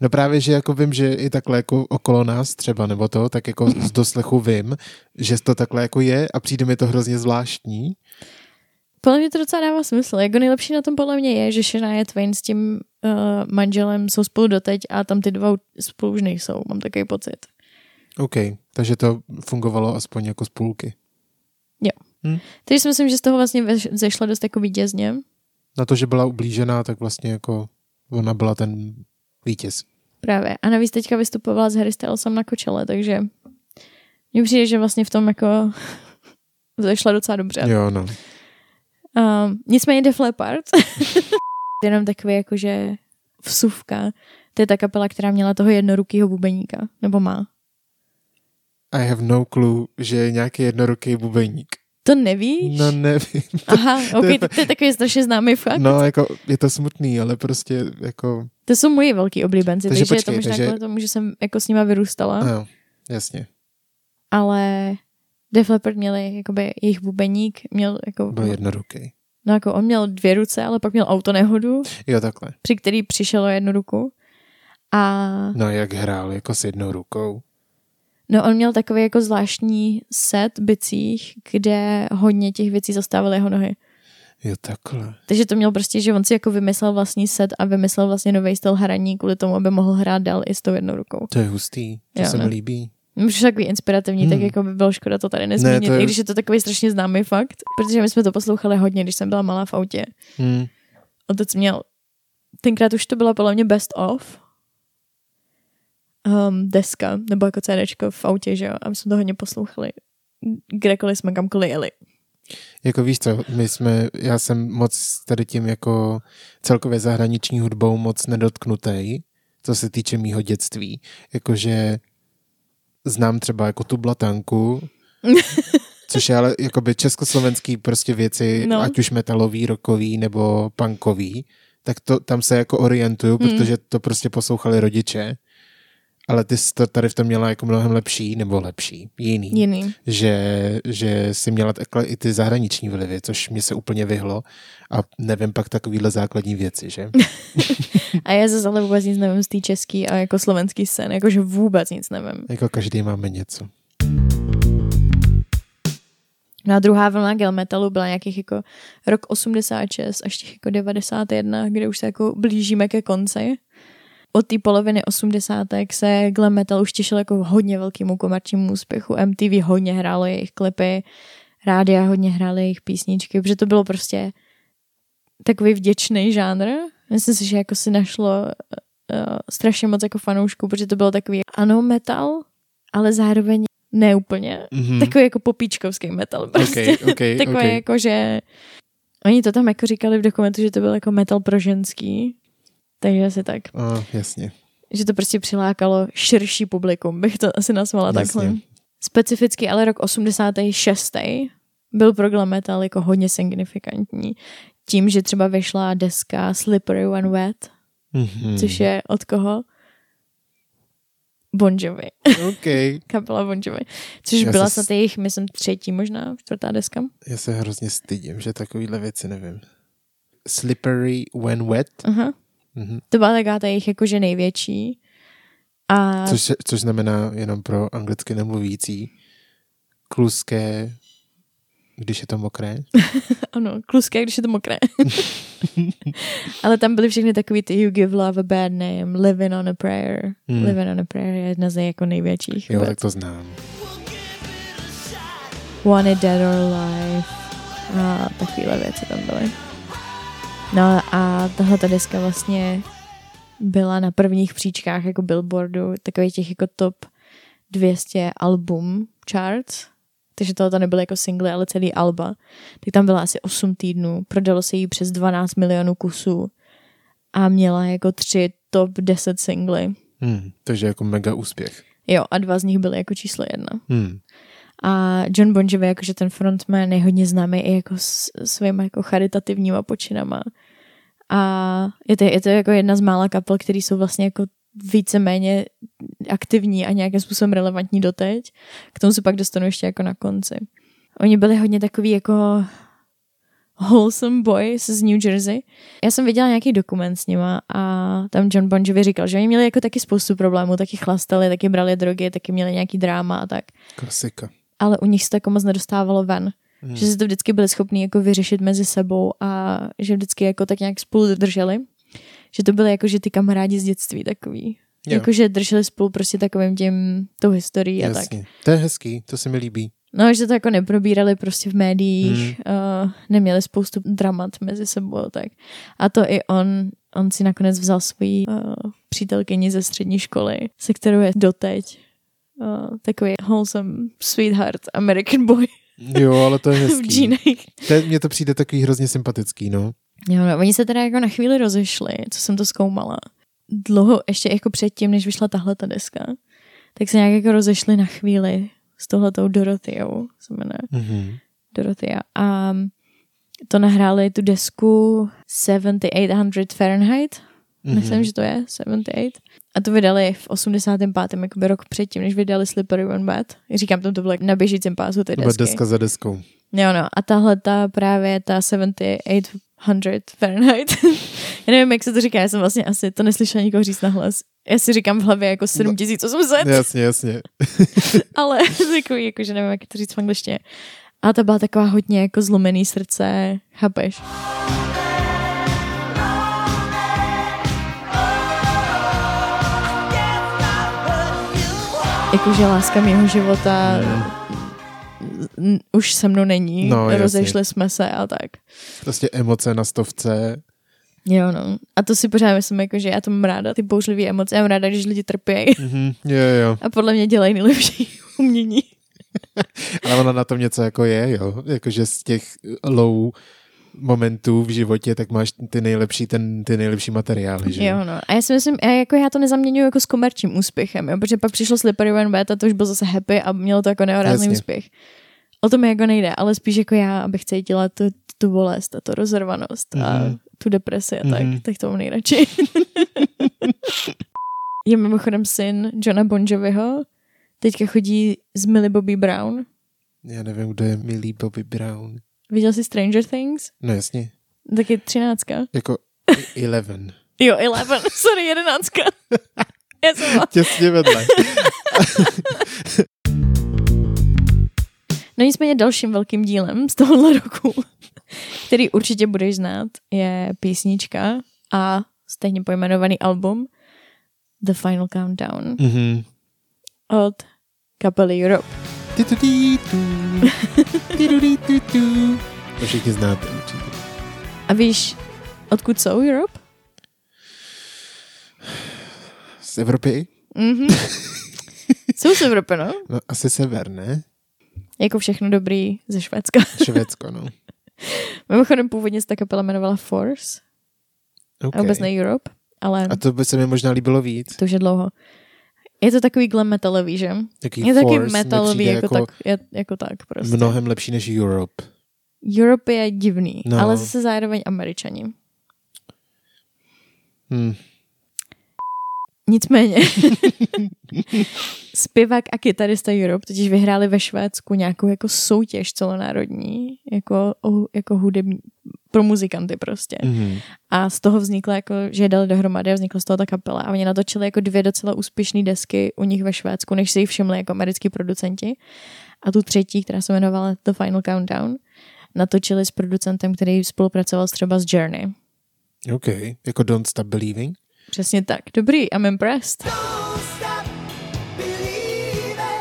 No právě, že jako vím, že i takhle jako okolo nás třeba, nebo to, tak jako z doslechu vím, že to takhle jako je a přijde mi to hrozně zvláštní. Podle mě to docela dává smysl. Jako nejlepší na tom podle mě je, že Shania Twain s tím uh, manželem jsou spolu doteď a tam ty dva spolu už nejsou. Mám takový pocit. OK, takže to fungovalo aspoň jako z půlky. Takže si myslím, že z toho vlastně zešla dost jako vítězně. Na to, že byla ublížená, tak vlastně jako ona byla ten vítěz. Právě. A navíc teďka vystupovala s Harry Stylesem na kočele, takže mně přijde, že vlastně v tom jako zešla docela dobře. Jo, no. Um, nicméně Def Leppard, jenom takový jakože vsuvka, to je ta kapela, která měla toho jednorukýho bubeníka, nebo má. I have no clue, že je nějaký jednoruký bubeník. To nevíš? No nevím. Aha, to ok, je to, to je takový strašně známý fakt. No, jako je to smutný, ale prostě jako, To jsou moji velký oblíbenci, Takže takže, počkej, je to možná takže- tomu, že jsem jako s nima vyrůstala, no, jasně, ale Def Leppard měli, jakoby jejich bubeník měl jako, byl jednoruký. no jako on měl dvě ruce, ale pak měl autonehodu, Jo, takhle. při který přišel o jednu ruku. A No, jak hrál jako s jednou rukou. no on měl takový jako zvláštní set bicích, kde hodně těch věcí zastávaly jeho nohy. Jo, takhle. Takže to měl prostě, že on si jako vymyslel vlastní set a vymyslel vlastně nový styl hraní kvůli tomu, aby mohl hrát dál i s tou jednou rukou. To je hustý, to Jo, se mi no. líbí. Už takový inspirativní, hmm. tak jako by bylo škoda to tady nezmínit, Ne, to je- i když je to takový strašně známý fakt, protože my jsme to poslouchali hodně, když jsem byla malá v autě. Hmm. Otec měl, tenkrát už to byla podle mě best of, um, deska, nebo jako CDčko v autě, že jo, a my jsme to hodně poslouchali, kdekoliv jsme kamkoliv jeli. Jako víš co, my jsme, já jsem moc tady tím jako celkově zahraniční hudbou moc nedotknutý, co se týče mýho dětství. Jakože znám třeba jako tu blatanku, což je ale jakoby československý prostě věci, No. ať už metalový, rokový nebo punkový, tak to, tam se jako orientuju, Hmm. protože to prostě poslouchali rodiče. Ale ty jsi to tady v tom měla jako mnohem lepší, nebo lepší, jiný Jiný. že, že si měla takhle i ty zahraniční vlivy, což mě se úplně vyhlo a nevím pak takovýhle základní věci, že? A já zase ale vůbec nic nevím z té český a jako slovenský scén, jakože vůbec nic nevím. Jako každý máme něco. No a druhá vlna gel metalu byla nějakých jako rok 86 až těch jako 91, kde už se jako blížíme ke konci. Od té poloviny 80. se glam metal už těšil jako hodně velkému komerčnímu úspěchu. MTV hodně hrálo jejich klipy, rádia hodně hrály jejich písničky, protože to bylo prostě takový vděčný žánr. Myslím si, že jako si našlo uh, strašně moc jako fanoušků, protože to bylo takový ano metal, ale zároveň neúplně. Mm-hmm. Takový jako popíčkovský metal prostě. Ok, ok, Takový ok. jako, že oni to tam jako říkali v dokumentu, že to byl jako metal pro ženský. Takže asi tak. A, jasně. Že to prostě přilákalo širší publikum, bych to asi nazvala Jasně. takhle. Specificky ale rok 86. byl pro glam metal jako hodně signifikantní. Tím, že třeba vyšla deska Slippery When Wet, Mm-hmm. což je od koho? Bon Jovi. OK. Kapela Bon Jovi. Což Já byla se snad jejich, myslím, třetí možná, čtvrtá deska. Já se hrozně stydím, že takovýhle věci nevím. Slippery when wet. Aha. Mm-hmm. To byla taková ta jejich jakože největší. A Což, což znamená jenom pro anglicky nemluvící kluské, když je to mokré. ano, kluské, když je to mokré. Ale tam byly všechny takový ty You Give Love a Bad Name, Living on a Prayer. Hmm. Living on a Prayer je jedna z jako největších. Jo, vůbec. tak to znám. Wanted Dead or Alive a takovéhle věci tam byly. No a tahle ta deska vlastně byla na prvních příčkách jako Billboardu, takových těch jako top 200 album charts, takže tohle to nebyly jako singly, ale celý alba. Tak tam byla asi 8 týdnů, prodalo se jí přes 12 milionů kusů a měla jako tři top 10 singly. Hmm, takže jako mega úspěch. Jo, a dva z nich byly jako číslo jedna. Hmm. A John Bon Jovi, jakože ten frontman, je hodně známý i jako s svýma jako charitativníma počinama. A je to, je to jako jedna z mála kapel, který jsou vlastně jako víceméně aktivní a nějakým způsobem relevantní doteď. K tomu se pak dostanu ještě jako na konci. Oni byli hodně takový jako wholesome boys z New Jersey. Já jsem viděla nějaký dokument s nima a tam John Bon Jovi říkal, že oni měli jako taky spoustu problémů, taky chlastali, taky brali drogy, taky měli nějaký dráma a tak Klasika. ale u nich se to jako moc nedostávalo ven. Hmm. Že si to vždycky byli schopni jako vyřešit mezi sebou a že vždycky jako tak nějak spolu drželi. Že to byly jako, že ty kamarádi z dětství takový. Jo. Jako, že drželi spolu prostě takovým tím, tou historií a tak. Jasně. To je hezký, to se mi líbí. No, že to jako neprobírali prostě v médiích, Hmm. uh, neměli spoustu dramat mezi sebou tak. A to i on, on si nakonec vzal svoji uh, přítelkyni ze střední školy, se kterou je doteď. Uh, takový wholesome sweetheart American boy Jo, ale to je v hezký. džínech. To je- Mně to přijde takový hrozně sympatický, no. Jo, no, oni se teda jako na chvíli rozešli, co jsem to zkoumala. Dlouho, ještě jako předtím, než vyšla tahle ta deska, tak se nějak jako rozešli na chvíli s tohletou Dorotheou, se jmenuje Mm-hmm. Dorothea. A to nahráli tu desku 7800 Fahrenheit, mm-hmm. myslím, že to je 78. A to vydali v 85. jakoby rok předtím, než vydali Slippery When Wet. Říkám, tam to bylo na běžícím pásu ty To desky. deska za deskou. Jo, no. A tahle ta právě ta 7800 Fahrenheit. já nevím, jak se to říká, já jsem vlastně asi to neslyšela nikoho říct na hlas. Já si říkám v hlavě jako 7800, Jasně, jasně. ale takový, jako, že nevím, jak to říct v angličtině. A ta byla taková hodně jako zlomený srdce, chápeš? Jakože láska mého života n- už se mnou není, No, no, jasně. rozešli jsme se a tak. Prostě emoce na stovce. Jo, no. A to si pořád myslím, jako, že já to mám ráda, ty bouřlivé emoce. Já mám ráda, když lidi trpějí. Mhm. Jo, jo. A podle mě dělají nejlepší umění. Ale ona na tom něco jako je, jo. Jakože z těch low momentů v životě, tak máš ty nejlepší, ten, ty nejlepší materiály, že Jo, no. A já si myslím, já, jako já to nezaměňuji jako s komerčním úspěchem, jo, protože pak přišlo Slippery When Wet a to už byl zase happy a mělo to jako nehorázný Jasně. úspěch. O tom jako nejde, ale spíš jako já, abych cítila tu, tu bolest a tu rozervanost a Mhm. tu depresi a tak, Mhm. tak to mám nejradši. je mimochodem syn Johna Bon Joviho, teďka chodí z Millie Bobby Brown. Já nevím, kdo je Millie Bobby Brown. Viděl jsi Stranger Things? No jasně, Taky třináctka. jako Eleven. Jo, Eleven, sorry, jedenáctka. Já jsem. Těsně vedle. No nicméně dalším velkým dílem z tohohle roku, který určitě budeš znát, je písnička a stejně pojmenovaný album The Final Countdown Mhm. od kapely Europe. To všichni znáte určitě. A víš, odkud jsou Europe? Z Evropy? Mhm. jsou z Evropy, no? No, asi sever, ne? Jako všechno dobrý ze Švédska. Švédsko, no. Mimochodem původně se ta kapela jmenovala Force Okay. a vůbec ne Europe, ale A to by se mi možná líbilo víc. to už je dlouho. Je to takový glam metalový, že? Taký Je taky Force mi metalový přijde jako, tak, je, jako tak prostě. Mnohem lepší než Europe. Europe je divný, No. ale zase zároveň američani. Hm. Nicméně, zpěvák a kytarista Europe totiž vyhráli ve Švédsku nějakou jako soutěž celonárodní, jako, jako hudební, pro muzikanty prostě. Mhm. A z toho vznikla jako, že je dali dohromady a vznikla z toho ta kapela. A oni natočili jako dvě docela úspěšné desky u nich ve Švédsku, než si jich všimli jako americký producenti. A tu třetí, která se jmenovala The Final Countdown, natočili s producentem, který spolupracoval třeba s Journey. OK. Jako Don't Stop Believing? Přesně tak. Dobrý, I'm impressed.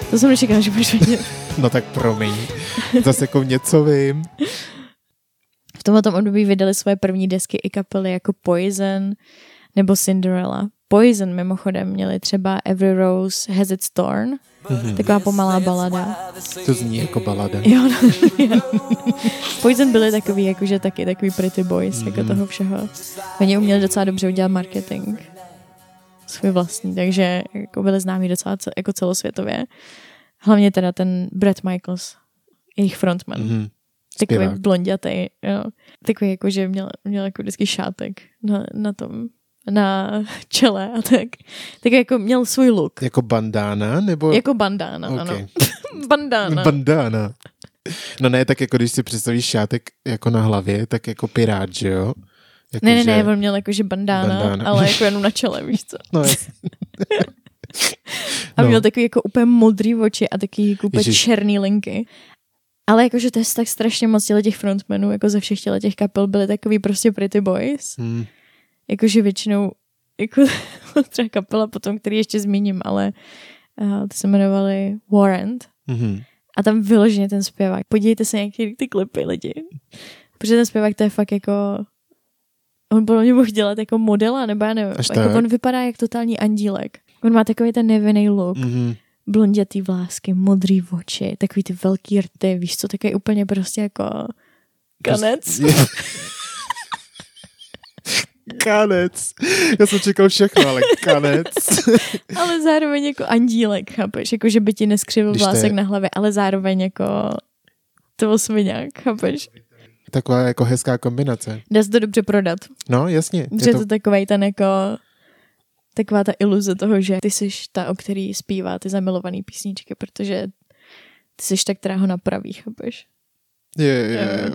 To jsem nečekala, že budeš vědět. No tak promiň. Zase jako něco vím. V tomhle období vydali svoje první desky i kapely jako Poison nebo Cinderella. Poison mimochodem měli třeba Every Rose Has Its Thorn, Mhm. taková pomalá balada. To zní jako balada. Jo, no, jo. Poison byli takový, jakože taky takový pretty boys, jako Mhm. toho všeho. Oni uměli docela dobře udělat marketing. Svůj vlastní, takže jako byli známí docela ce- jako celosvětově. Hlavně teda ten Brett Michaels, jejich frontman. Mhm. Takový blondětej, jo. Takový jako, že měl, měl jako vždycky šátek na, na tom, na čele a tak. Tak jako měl svůj look. Jako bandána, nebo... Jako bandána, OK. ano. Bandána. Bandána. No ne, tak jako když si představíš šátek jako na hlavě, tak jako pirát, že jo? Jako, ne, ne, že... ne, on měl jakože bandána, Bandána. ale jako jenom na čele, víš co. No. A No. měl takový jako úplně modrý oči a taky jako úplně Ježiš. černý linky. Ale jakože to je tak strašně moc těch frontmenů, jako ze všech těch kapel byli takový prostě pretty boys. Hmm. Jakože většinou, jako třeba kapela potom, který ještě zmíním, ale uh, ty se jmenovali Warrant. Mhm. A tam vyloženě ten zpěvák. Podívejte se nějaký ty klipy lidi. Protože ten zpěvák to je fakt jako on podle mě mohl dělat jako modela, nebo já nevím. Až Jako tak? on vypadá jak totální andílek. On má takový ten nevinný look, Mhm. blondětý vlásky, modrý oči, takový ty velký rty, víš co, takový úplně prostě jako kanec. Prostě- kanec. Já jsem čekal všechno, ale kanec. ale zároveň jako andílek, chápeš? Jako, že by ti neskřivil vlásek je- na hlavě, ale zároveň jako to sviňák, chápeš? Taková jako hezká kombinace. Dá se to dobře prodat. No, jasně. Že Je to, to, takovej ten jako taková ta iluze toho, že ty jsi ta, o který zpívá ty zamilovaný písničky, protože ty jsi ta, která ho napraví, chápeš? je, je, je.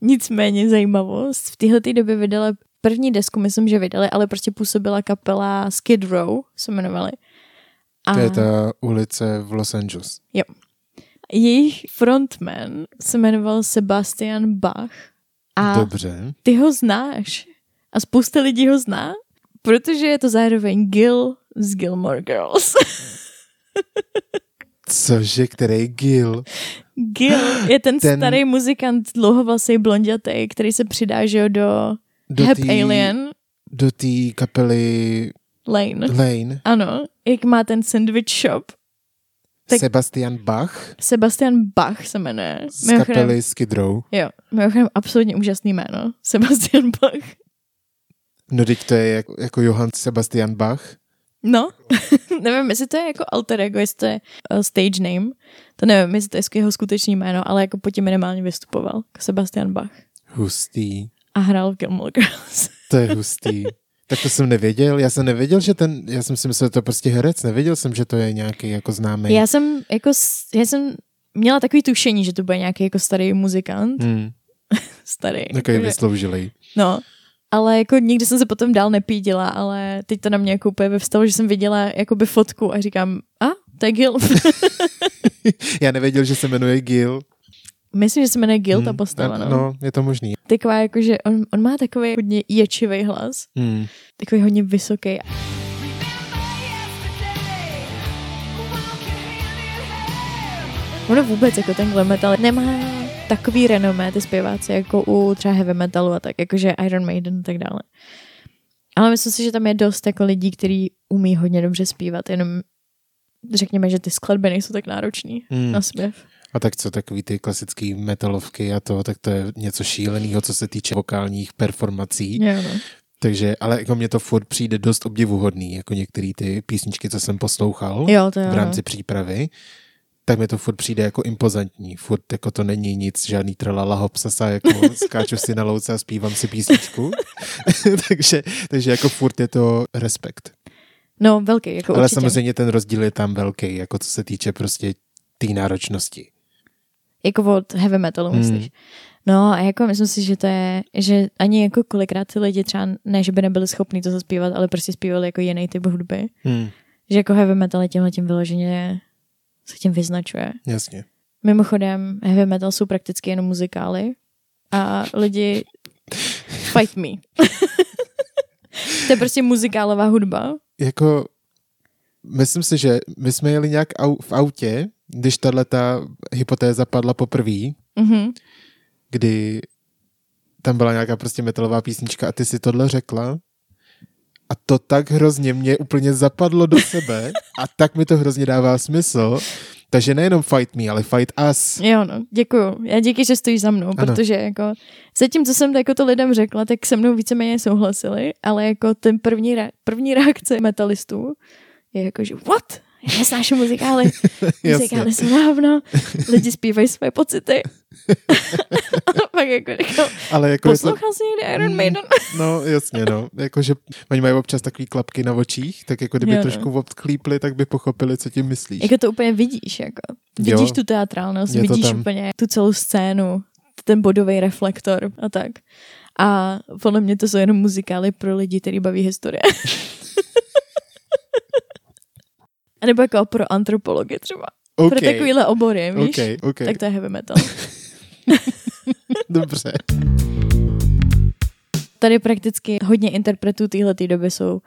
Nicméně zajímavost. V téhle době vydala první desku, myslím, že vydali, ale prostě působila kapela Skid Row, se jmenovali. A To je ta ulice v Los Angeles. jejich frontman se jmenoval Sebastian Bach. A Dobře. ty ho znáš. A spousta lidí ho zná, protože je to zároveň Gil z Gilmore Girls. Cože, který Gil? Gil je ten, Ten- ten starý muzikant, dlouhovlasý blondětej, který se přidá, že jo, do, Do Hep tý- Alien Do té kapely Lane. Lane. Ano, jak má ten sandwich shop. Tak- Sebastian Bach Sebastian Bach se jmenuje. z kapely Skid Row. Jo, mimochodem absolutně úžasný jméno. Sebastian Bach. No teď to je jako, jako Johann Sebastian Bach. No, nevím, jestli to je jako alter ego, jestli to je uh, stage name. To nevím, jestli to je jeho skutečný jméno, ale jako po tím minimálně vystupoval. Jako Sebastian Bach. Hustý. A hrál v Gilmore Girls. To je hustý. tak to jsem nevěděl. Já jsem nevěděl, že ten, já jsem si myslel, že to je prostě herec. Nevěděl jsem, že to je nějaký jako známý. Já jsem jako, já jsem měla takový tušení, že to bude nějaký jako starý muzikant. Hmm, Starý. takový jakože- vysloužilej. No, ale jako nikdy jsem se potom dál nepídila, ale teď to na mě jako úplně vyvstalo, že jsem viděla jakoby fotku a říkám, a, to je Gil. Já nevěděl, že se jmenuje Gil. Myslím, že se jmenuje Gil ta Hmm, postava, no. no. je to možný. Taková jako, že on, on má takový hodně ječivý hlas, Hmm. takový hodně vysoký. Ono vůbec jako ten glam metal nemá takový renomé ty zpěváci jako u třeba heavy metalu a tak, jakože Iron Maiden a tak dále. Ale myslím si, že tam je dost jako lidí, kteří umí hodně dobře zpívat, jenom řekněme, že ty skladby nejsou tak náročný Hmm. na zpěv. A tak co, takový ty klasický metalovky a to, tak to je něco šíleného, co se týče vokálních performací. Jo, no. Takže, ale jako mně to furt přijde dost obdivuhodný, jako některé ty písničky, co jsem poslouchal jo, to jo. v rámci přípravy, tak mi to furt přijde jako impozantní. Furt jako to není nic, žádný tralala hopsasa, jako skáču si na louce a zpívám si písničku. takže, takže jako furt je to respekt. No, velký, jako Ale určitě. samozřejmě ten rozdíl je tam velký, jako co se týče prostě té náročnosti. Jako od heavy metalu, Hmm. myslíš? No a jako myslím si, že to je, že ani jako kolikrát ty lidi třeba ne, že by nebyli schopní to zaspívat, ale prostě zpívali jako jiný typ hudby. Hmm, Že jako heavy metal je tímhle tím vyloženě se tím vyznačuje. jasně. Mimochodem, heavy metal jsou prakticky jenom muzikály a lidi fight me. to je prostě muzikálová hudba. Jako, myslím si, že my jsme jeli nějak au, v autě, když tahle ta hypotéza padla poprvé, Mhm. kdy tam byla nějaká prostě metalová písnička a ty si tohle řekla a to tak hrozně mě úplně zapadlo do sebe a tak mi to hrozně dává smysl. Takže nejenom fight me, ale fight us. Jo, no, děkuju. Já díky, že stojíš za mnou, Ano. protože jako zatím, co jsem jako to lidem řekla, tak se mnou víceméně souhlasili, ale jako ten první, re- první reakce metalistů je jako, že what? Já nesnáším muzikály. Muzikály jsou dávno, lidi zpívají své pocity. a pak jako říkám, Ale jako to, poslouchal jsi někdy Iron Mm, Maiden? No, jasně, no. Jakože oni mají občas takový klapky na očích, tak jako kdyby Jo, no. trošku odklípli, tak by pochopili, co tím myslíš. Jako to úplně vidíš, jako. Jo. Vidíš tu teatrálnost, to vidíš tam. úplně tu celou scénu, ten bodový reflektor a tak. A podle mě to jsou jenom muzikály pro lidi, který baví historie. a nebo jako pro antropology třeba. OK, Pro takovýhle obory, víš? OK, OK, Tak to je heavy metal. dobře. Tady prakticky hodně interpretů téhle doby jsou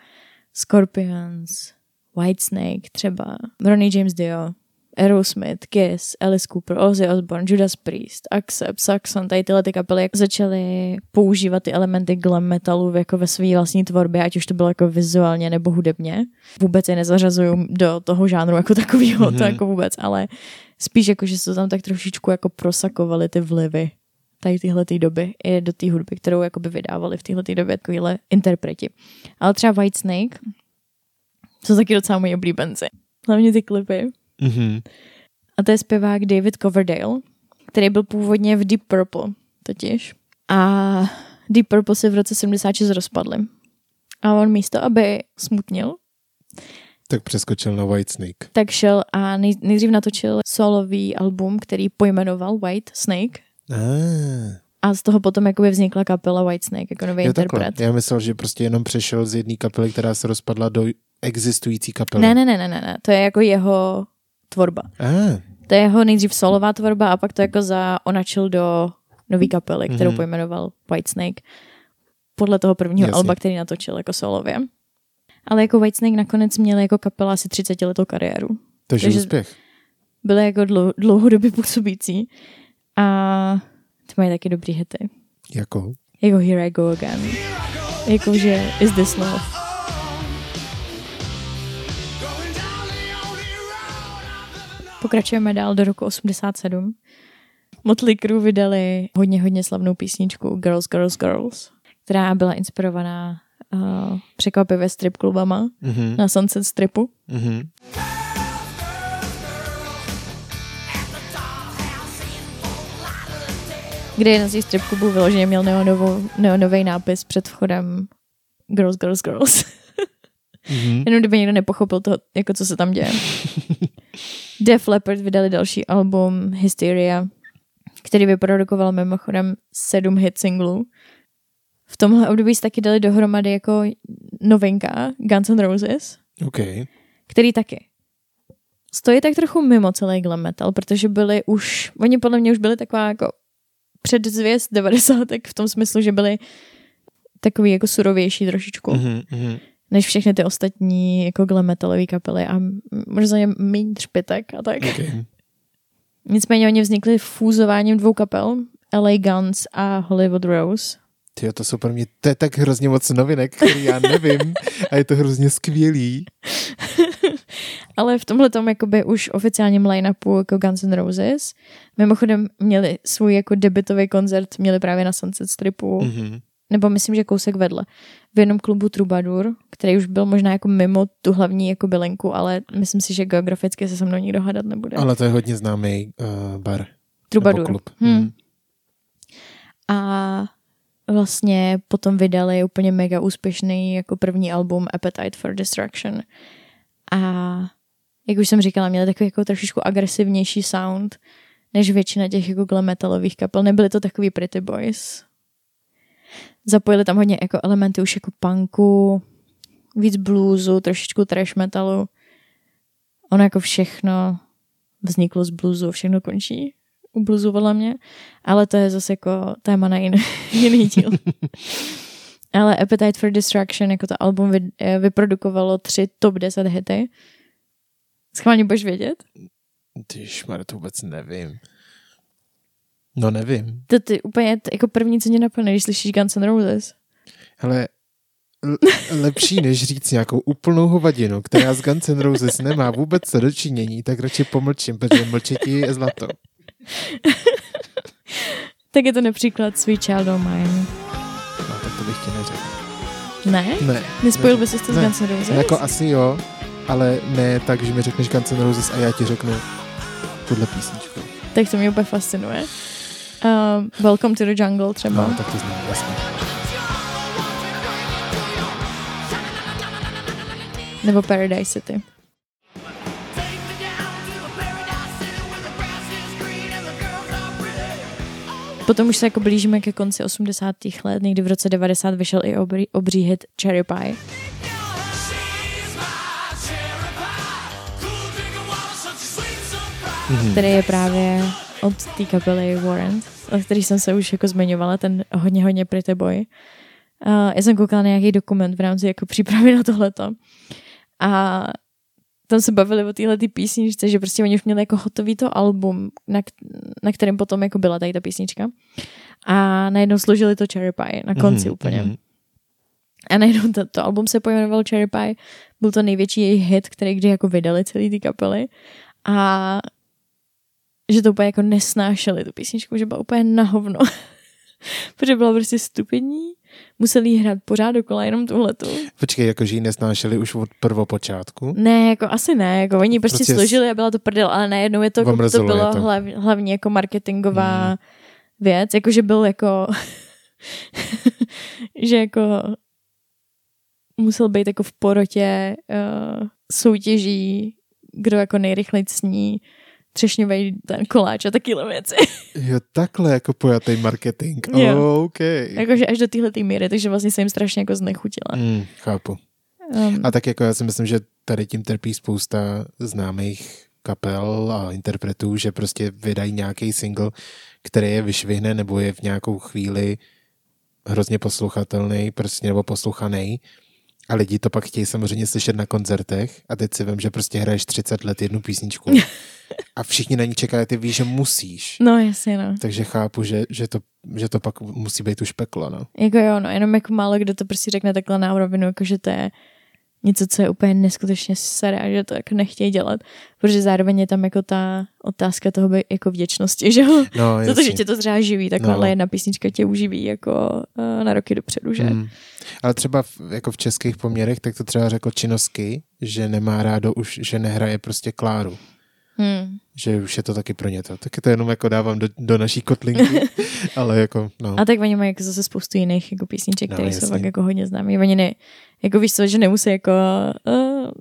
Scorpions, Whitesnake třeba, Ronnie James Dio, Aerosmith, Kiss, Alice Cooper, Ozzy Osbourne, Judas Priest, Accept, Saxon, tady tyhle ty kapely jak začaly používat ty elementy glam metalu jako ve své vlastní tvorbě, ať už to bylo jako vizuálně nebo hudebně. Vůbec je nezařazují do toho žánru jako takového, mm-hmm. to jako vůbec, ale spíš jako, že se tam tak trošičku jako prosakovaly ty vlivy tady tyhle ty doby i do té hudby, kterou jakoby vydávali v téhle době takovýhle interpreti. Ale třeba Whitesnake jsou taky docela moji oblíbenci. Hlavně ty klipy. Mhm. A to je zpěvák David Coverdale, který byl původně v Deep Purple totiž. A Deep Purple se v roce 76 rozpadly. A on místo, aby smutnil, Tak přeskočil na Whitesnake. tak šel a nej, nejdřív natočil solový album, který pojmenoval White Snake. Ah, A z toho potom jakoby vznikla kapela White Snake jako nový takhle. interpret. Já myslel, že prostě jenom přešel z jedné kapely, která se rozpadla do existující kapely. Ne, ne, ne, ne, ne, ne, to je jako jeho tvorba. Ah, To je jeho nejdřív solová tvorba a pak to jako zaonačil do nový kapely, kterou Mhm. pojmenoval Whitesnake. Podle toho prvního Jasně. alba, který natočil jako solově. Ale jako Whitesnake nakonec měl jako kapela asi 30 letou kariéru. takže Takže- úspěch. Byly jako dlou, dlouhodobě působící. A ty mají taky dobrý hity. Jako? Jako Here I Go Again. Jakože Is This Love. Pokračujeme dál do roku 87. Motley Crue vydali hodně, hodně slavnou písničku Girls, Girls, Girls, která byla inspirovaná uh, překvapivě strip klubama Mhm. na Sunset Stripu. Mhm. kde jeden z těch strip klubů vyloženě měl neonový nápis před vchodem Girls, Girls, Girls. Mhm. Jenom kdyby někdo nepochopil to, jako co se tam děje. Def Leppard vydali další album Hysteria, který vyprodukoval mimochodem sedm hit singlů. V tomhle období se taky dali dohromady jako novinka Guns N' Roses, OK. který taky stojí tak trochu mimo celý glam metal, protože byli už, oni podle mě už byli taková jako předzvěst 90. v tom smyslu, že byli takový jako surovější trošičku, mm. Než všechny ty ostatní jako glam metalové kapely a možná je méně třpitek a tak. OK. Nicméně oni vznikli fúzováním dvou kapel, LA Guns a Hollywood Rose. Tyjo, to jsou pro mě, to je tak hrozně moc novinek, který já nevím a je to hrozně skvělý. Ale v tomhle tom jakoby už oficiálním line-upu jako Guns N' Roses. Mimochodem měli svůj jako debitový koncert, měli právě na Sunset Stripu, mm. Nebo myslím, že kousek vedle, v jednom klubu Troubadour, který už byl možná jako mimo tu hlavní jako bylinku, ale myslím si, že geograficky se se mnou nikdo hádat nebude. Ale to je hodně známý uh, bar. Troubadour. Nebo klub. Hmm. Mhm. A vlastně potom vydali úplně mega úspěšný jako první album Appetite for Destruction. A jak už jsem říkala, měli takový jako trošičku agresivnější sound než většina těch jako glam metalových kapel. Nebyly to takový pretty boys. Zapojili tam hodně jako elementy už jako punku, víc bluesu, trošičku trash metalu. Ono jako všechno vzniklo z bluesu, všechno končí u bluesu podle mě, ale to je zase jako téma na jiný, jiný díl. ale Appetite for Destruction, jako to album vy, eh, vyprodukovalo tři top 10 hity. Schválně budeš vědět? Ty šmar, to vůbec nevím. No nevím. To ty úplně jako první, co mě napadne, když slyšíš Guns N' Roses. Ale l- lepší než říct nějakou úplnou hovadinu, která s Guns N' Roses nemá vůbec co dočinění, tak radši pomlčím, protože mlčetí je zlato. Tak je to například Sweet Child O' Mine. No, tak to bych ti neřekl. Ne? Ne. Nespojil ne, bys to s ne. Guns N' Roses? Jako asi jo, ale ne tak, že mi řekneš Guns N' Roses a já ti řeknu tuhle písničku. Tak to mě úplně fascinuje. Um, Welcome to the Jungle třeba. No, tak to znám, jasně. Nebo Paradise City. Potom už se jako blížíme ke konci 80. let, někdy v roce 90 vyšel i obří, obří hit Cherry Pie. Mhm. který je právě od té kapely Warrant, o který jsem se už jako zmiňovala, ten hodně, hodně pretty boy. Uh, já jsem koukala na nějaký dokument v rámci jako přípravy na tohleto a tam se bavili o téhle písničce, že prostě oni už měli jako hotový to album, na, na kterém potom jako byla tady ta písnička. A najednou složili to Cherry Pie na konci Mhm, úplně. mhm. A najednou to, to album se pojmenovalo Cherry Pie. Byl to největší jejich hit, který kdy jako vydali celý ty kapely. A že to úplně jako nesnášeli tu písničku, že byla úplně na hovno. Protože byla prostě stupidní. Museli jí hrát pořád dokola jenom tuhletu. Počkej, jakože ji nesnášeli už od prvopočátku? Ne, jako asi ne, jako oni prostě, Prostě složili a byla to prdel, ale najednou je to, jako, to bylo to. Hlav, hlavně jako marketingová Hmm. věc, jakože byl jako že jako musel být jako v porotě uh, soutěží, kdo jako nejrychleji sní třešňový ten koláč a takové věci. Jo, takhle jako pojatý marketing. Jo. OK. Jakože až do téhle míry, takže vlastně se jim strašně jako znechutila. Mm, chápu. Um, A tak jako já si myslím, že tady tím trpí spousta známých kapel a interpretů, že prostě vydají nějaký single, který je vyšvihne nebo je v nějakou chvíli hrozně posluchatelný prostě, nebo posluchaný a lidi to pak chtějí samozřejmě slyšet na koncertech a teď si vím, že prostě hraješ 30 let jednu písničku a všichni na ní čekají, ty víš, že musíš. no jasně, no. Takže chápu, že, že, to, že to pak musí být už peklo, no. Jako jo, no, jenom jako málo kdo to prostě řekne takhle na rovinu, jako že to je něco, co je úplně neskutečně será, že to jako nechtějí dělat, protože zároveň je tam jako ta otázka toho by- jako vděčnosti, že jo? No, Za to, že tě to třeba živí, takhle No. jedna písnička tě uživí jako uh, na roky dopředu, že? Hmm. Ale třeba v, jako v českých poměrech, tak to třeba řekl Činovsky, že nemá rádo už, že nehraje prostě Kláru. Hmm. Že už je to taky pro ně to. Taky to jenom jako dávám do, do naší kotlinky, ale jako, no. A tak oni mají jako zase spoustu jiných jako písniček, No, které jsou jasně. fakt jako hodně známé. Oni ne, jako víš co, že nemusí jako, uh,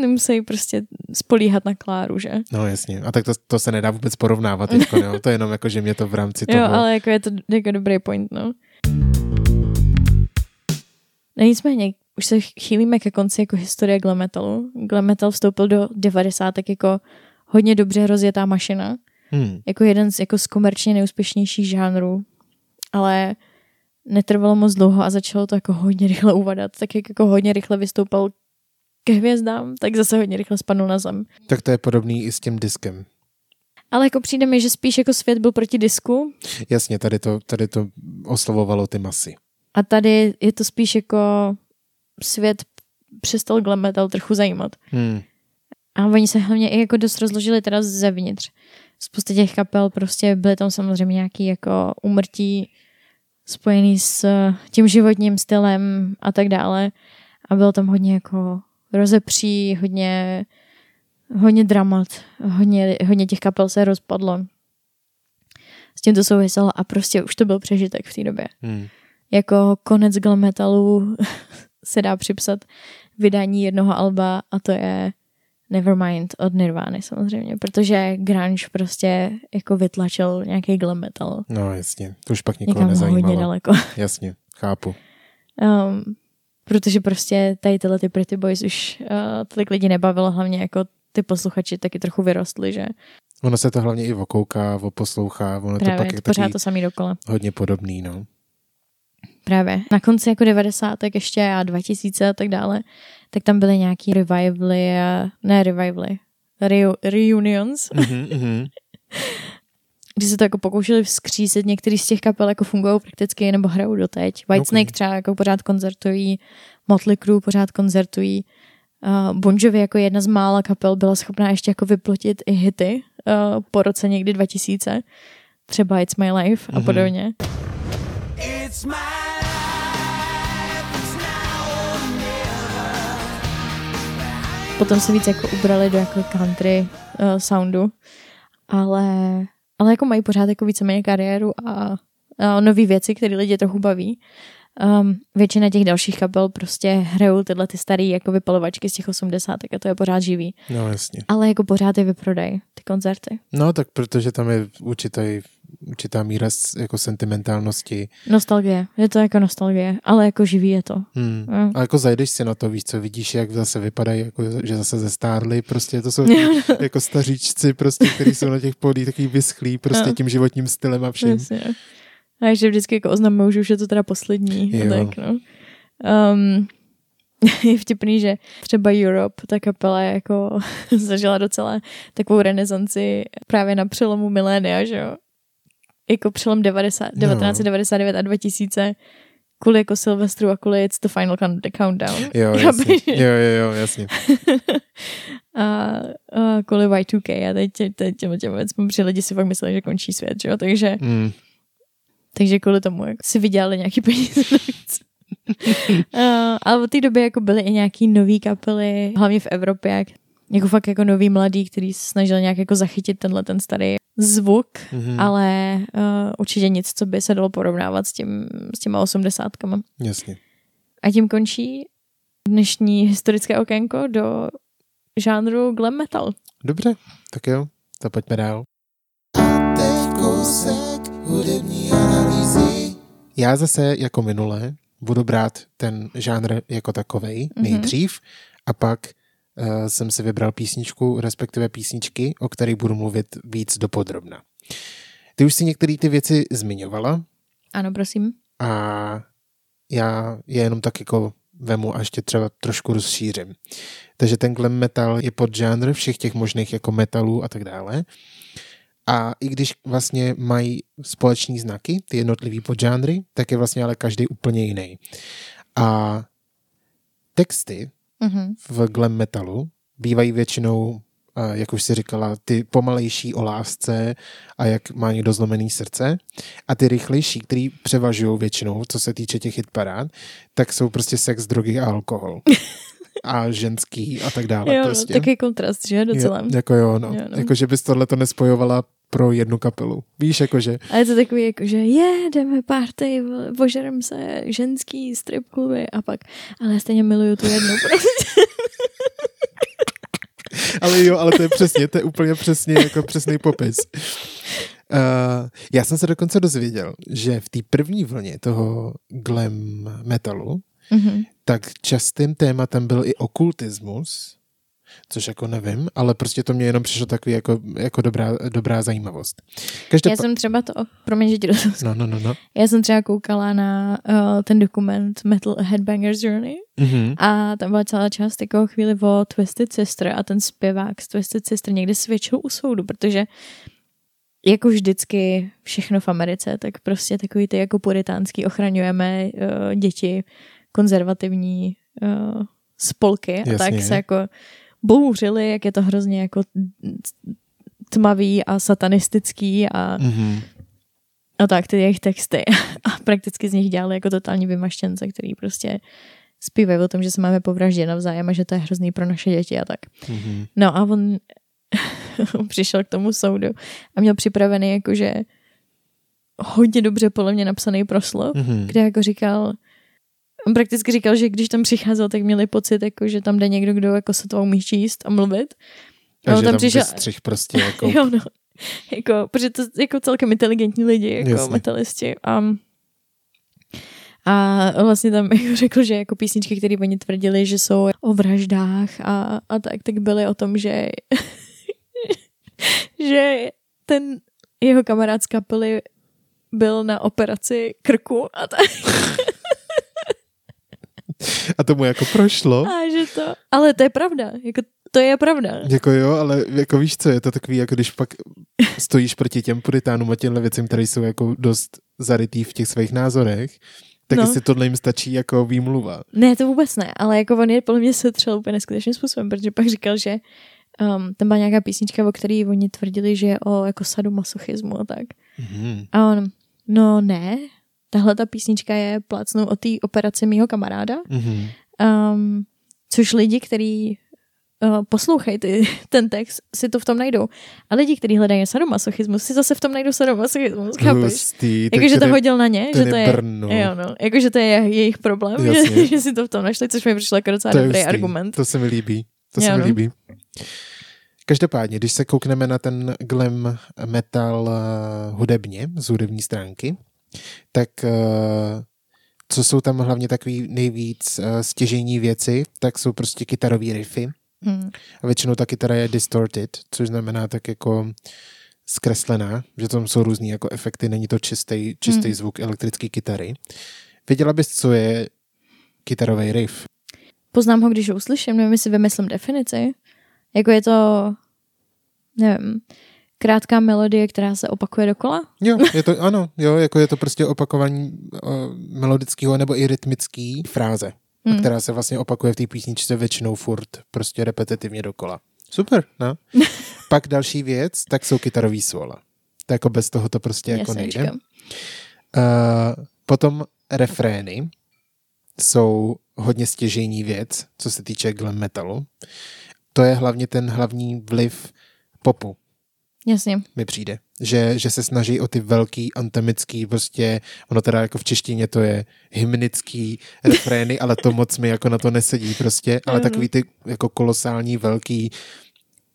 nemusí prostě spolíhat na Kláru, že? No jasně. A tak to, to se nedá vůbec porovnávat teďko, no. To je jenom jako, že mě to v rámci toho... Jo, ale jako je to jako dobrý point, no. No nicméně, už se chýlíme ke konci jako historie glam metalu. Glam metal vstoupil do 90. jako hodně dobře rozjetá mašina. Hmm. Jako jeden z, jako z komerčně neúspěšnějších žánrů. Ale netrvalo moc dlouho a začalo to jako hodně rychle uvadat. Tak jak jako hodně rychle vystoupal ke hvězdám, tak zase hodně rychle spadnul na zem. Tak to je podobný i s tím diskem. Ale jako přijde mi, že spíš jako svět byl proti disku Jasně, tady to, tady to oslovovalo ty masy. A tady je to spíš jako svět přestal glam metal trochu zajímat. Hmm. A oni se hlavně i jako dost rozložili teda zevnitř. Spousta těch kapel prostě byly tam samozřejmě nějaký jako umrtí spojený s tím životním stylem a tak dále. A bylo tam hodně jako rozepří, hodně, hodně dramat, hodně, hodně těch kapel se rozpadlo. S tím to souviselo a prostě už to byl přežitek v té době Hmm. jako konec glam metalu se dá připsat vydání jednoho alba a to je Nevermind od Nirvány samozřejmě, protože grunge prostě jako vytlačil nějaký glam metal No jasně, to už pak nikoho někam hodně nezajímalo. daleko. Jasně, chápu. Um, protože prostě tady tyhle ty Pretty Boys už uh, tolik lidí nebavilo, hlavně jako ty posluchači taky trochu vyrostli, že Ono se to hlavně i okouká, oposlouchá, ono to právě pak je pořád to samý dokola. hodně podobný, no. Právě. Na konci jako 90. ještě a 2000 a tak dále, tak tam byly nějaký revivaly, a, ne revivaly, reu, reunions, Mhm, mhm. kdy se to jako pokoušeli vzkřísit, některý z těch kapel jako fungují prakticky nebo hrajou doteď. Whitesnake Ok. třeba jako pořád koncertují, Motley Crue pořád koncertují, uh, Bon Jovi jako jedna z mála kapel byla schopná ještě jako vyplotit i hity uh, po roce někdy 2000, třeba It's My Life a Mhm. podobně. It's my Potom se víc jako ubrali do jako country uh, soundu, ale, ale jako mají pořád jako víceméně kariéru a, a nové věci, které lidi trochu baví. Um, většina těch dalších kapel prostě hrajou tyhle ty staré jako vypalovačky z těch 80 a to je pořád živý. No jasně. Ale jako pořád je vyprodají ty koncerty. No tak protože tam je určitý, určitá míra jako sentimentálnosti. Nostalgie, je to jako nostalgie, ale jako živý je to. Hmm. Mm. A jako zajdeš si na to, víš co, vidíš, jak zase vypadají, jako, že zase zestárli, prostě to jsou jako staříčci, prostě, kteří jsou na těch podích takový vyschlí, prostě No. tím životním stylem a vším. Jasně. A že vždycky jako oznamují, že už je to teda poslední. Jo. A tak, no. Um, je vtipný, že třeba Europe, ta kapela jako zažila docela takovou renesanci právě na přelomu milénia, že jo. Jako přelom 90, No. 1999 a 2000 kvůli jako Silvestru a kvůli It's the Final Count- Countdown. Jo, jasně. Jo, jo, jo, jasně. a, a kvůli Y2K a teď, teď těm, těm věcmi, protože lidi si fakt mysleli, že končí svět, že jo, takže Mm. Takže kvůli tomu jako si vydělali nějaký peníze uh, ale od té doby jako byly i nějaký nový kapely, hlavně v Evropě, jak, jako fakt jako nový mladý, který se snažil nějak jako zachytit tenhle ten starý zvuk, Mhm. ale uh, určitě nic, co by se dalo porovnávat s, tím, s těma osmdesátkama. Jasně. A tím končí dnešní historické okénko do žánru glam metal. Dobře, tak jo, tak pojďme dál. Já zase jako minule budu brát ten žánr jako takovej Mhm. nejdřív a pak uh, jsem si vybral písničku, respektive písničky, o kterých budu mluvit víc dopodrobna. Ty už si některé ty věci zmiňovala Ano, prosím. a já je jenom tak jako vemu a ještě třeba trošku rozšířím. Takže ten glam metal je podžánr všech těch možných jako metalů a tak dále. A i když vlastně mají společný znaky, ty jednotlivý podžánry, tak je vlastně ale každý úplně jiný. A texty Mhm. v glam metalu bývají většinou, jak už si říkala, ty pomalejší o lásce a jak má někdo zlomený srdce. A ty rychlejší, který převažují většinou, co se týče těch hitparád, tak jsou prostě sex, drogy a alkohol. a ženský a tak dále. Jo, no, prostě. taky kontrast, že, docela. Jo, jako jo, no. Jo, no. Jako, že bys tohle to nespojovala pro jednu kapelu. Víš, jakože, A je to takový, jako, že je, jdeme party, požerem se, ženský strip kluby a pak, ale já stejně miluju tu jednu. Prostě. ale jo, ale to je přesně, to je úplně přesně jako přesný popis. Uh, já jsem se dokonce dozvěděl, že v té první vlně toho glam metalu Mhm. tak častým tématem byl i okultismus, což jako nevím, ale prostě to mě jenom přišlo takový jako, jako dobrá, dobrá zajímavost. Každopád... Já jsem třeba to, promiň, že ti No, no, no, no. Já jsem třeba koukala na uh, ten dokument Metal Headbangers Journey Mhm. a tam byla celá část jako chvíli o Twisted Sister a ten zpěvák z Twisted Sister někde svědčil u soudu, protože jako vždycky všechno v Americe, tak prostě takový ty jako puritánský ochraňujeme uh, děti, konzervativní uh, spolky a Jasně. tak se jako bouřili, jak je to hrozně jako tmavý a satanistický a Mhm. a tak, ty jejich texty. A prakticky z nich dělali jako totální vymaštěnce, který prostě zpívají o tom, že se máme povraždit navzájem a že to je hrozný pro naše děti a tak. Mhm. No a on přišel k tomu soudu a měl připravený jakože hodně dobře podle mě napsaný proslov, Mhm. kde jako říkal, on prakticky říkal, že když tam přicházel, tak měli pocit, jako, že tam jde někdo, kdo jako se to umí číst a mluvit. A on že tam tam přišel- vystřih prostě jako... Jo, no. Jako, protože to jako celkem inteligentní lidi, jako Jasně. metalisti. A, a vlastně tam jako řekl, že jako písničky, které oni tvrdili, že jsou o vraždách a, a tak, tak byly o tom, že že ten jeho kamarád z kapely byl na operaci krku a tak. A tomu jako prošlo. A že to, ale to je pravda, jako to je pravda. Jako jo, ale jako víš co, je to takový, jako když pak stojíš proti těm puritánům a těmhle věcem, které jsou jako dost zarytý v těch svých názorech, tak No. jestli tohle jim stačí jako výmluva. Ne, to vůbec ne, ale jako on je podle mě setřel úplně neskutečným způsobem, protože pak říkal, že um, tam byla nějaká písnička, o který oni tvrdili, že je o jako sadomasochismu a tak. Mhm. A on, no ne, tahle ta písnička je plácnou o té operaci mýho kamaráda, Mhm. um, což lidi, kteří uh, poslouchají ty, ten text, si to v tom najdou. A lidi, kteří hledají sadomasochismus, si zase v tom najdou sadomasochismus, chápeš? Jakože to hodil na ně, že to je je, Brno. jo, no, jakože to je jejich problém, že, že si to v tom našli, což mi přišlo jako docela to dobrý hustý. argument. To se mi líbí. To Jo, se mi no. líbí. Každopádně, když se koukneme na ten glam metal eh, hudebně, z hudební stránky, tak eh, co jsou tam hlavně takový nejvíc eh, stěžejní věci, tak jsou prostě kytarový riffy. Hmm. A většinou ta kytara je distorted, což znamená tak jako zkreslená, že tam jsou různý jako efekty, není to čistý, čistý Hmm. zvuk elektrické kytary. Věděla bys, co je kytarový riff? Poznám ho, když ho uslyším, nevím, jestli vymyslím definici. Jako je to, nevím, krátká melodie, která se opakuje dokola. Jo, je to, ano, jo, jako je to prostě opakování uh, melodického nebo i rytmický fráze, Hmm. která se vlastně opakuje v té písničce většinou furt, prostě repetitivně dokola. Super, no. Pak další věc, tak jsou kytarový sola. To jako bez toho to prostě jako nejde. Jasněčka. Uh, potom refrény jsou hodně stěžejní věc, co se týče glam metalu. To je hlavně ten hlavní vliv popu, Jasně. mi přijde. Že, že se snaží o ty velký antemický, prostě, ono teda jako v češtině to je hymnický refrény, ale to moc mi jako na to nesedí prostě, ale no. takový ty jako kolosální velký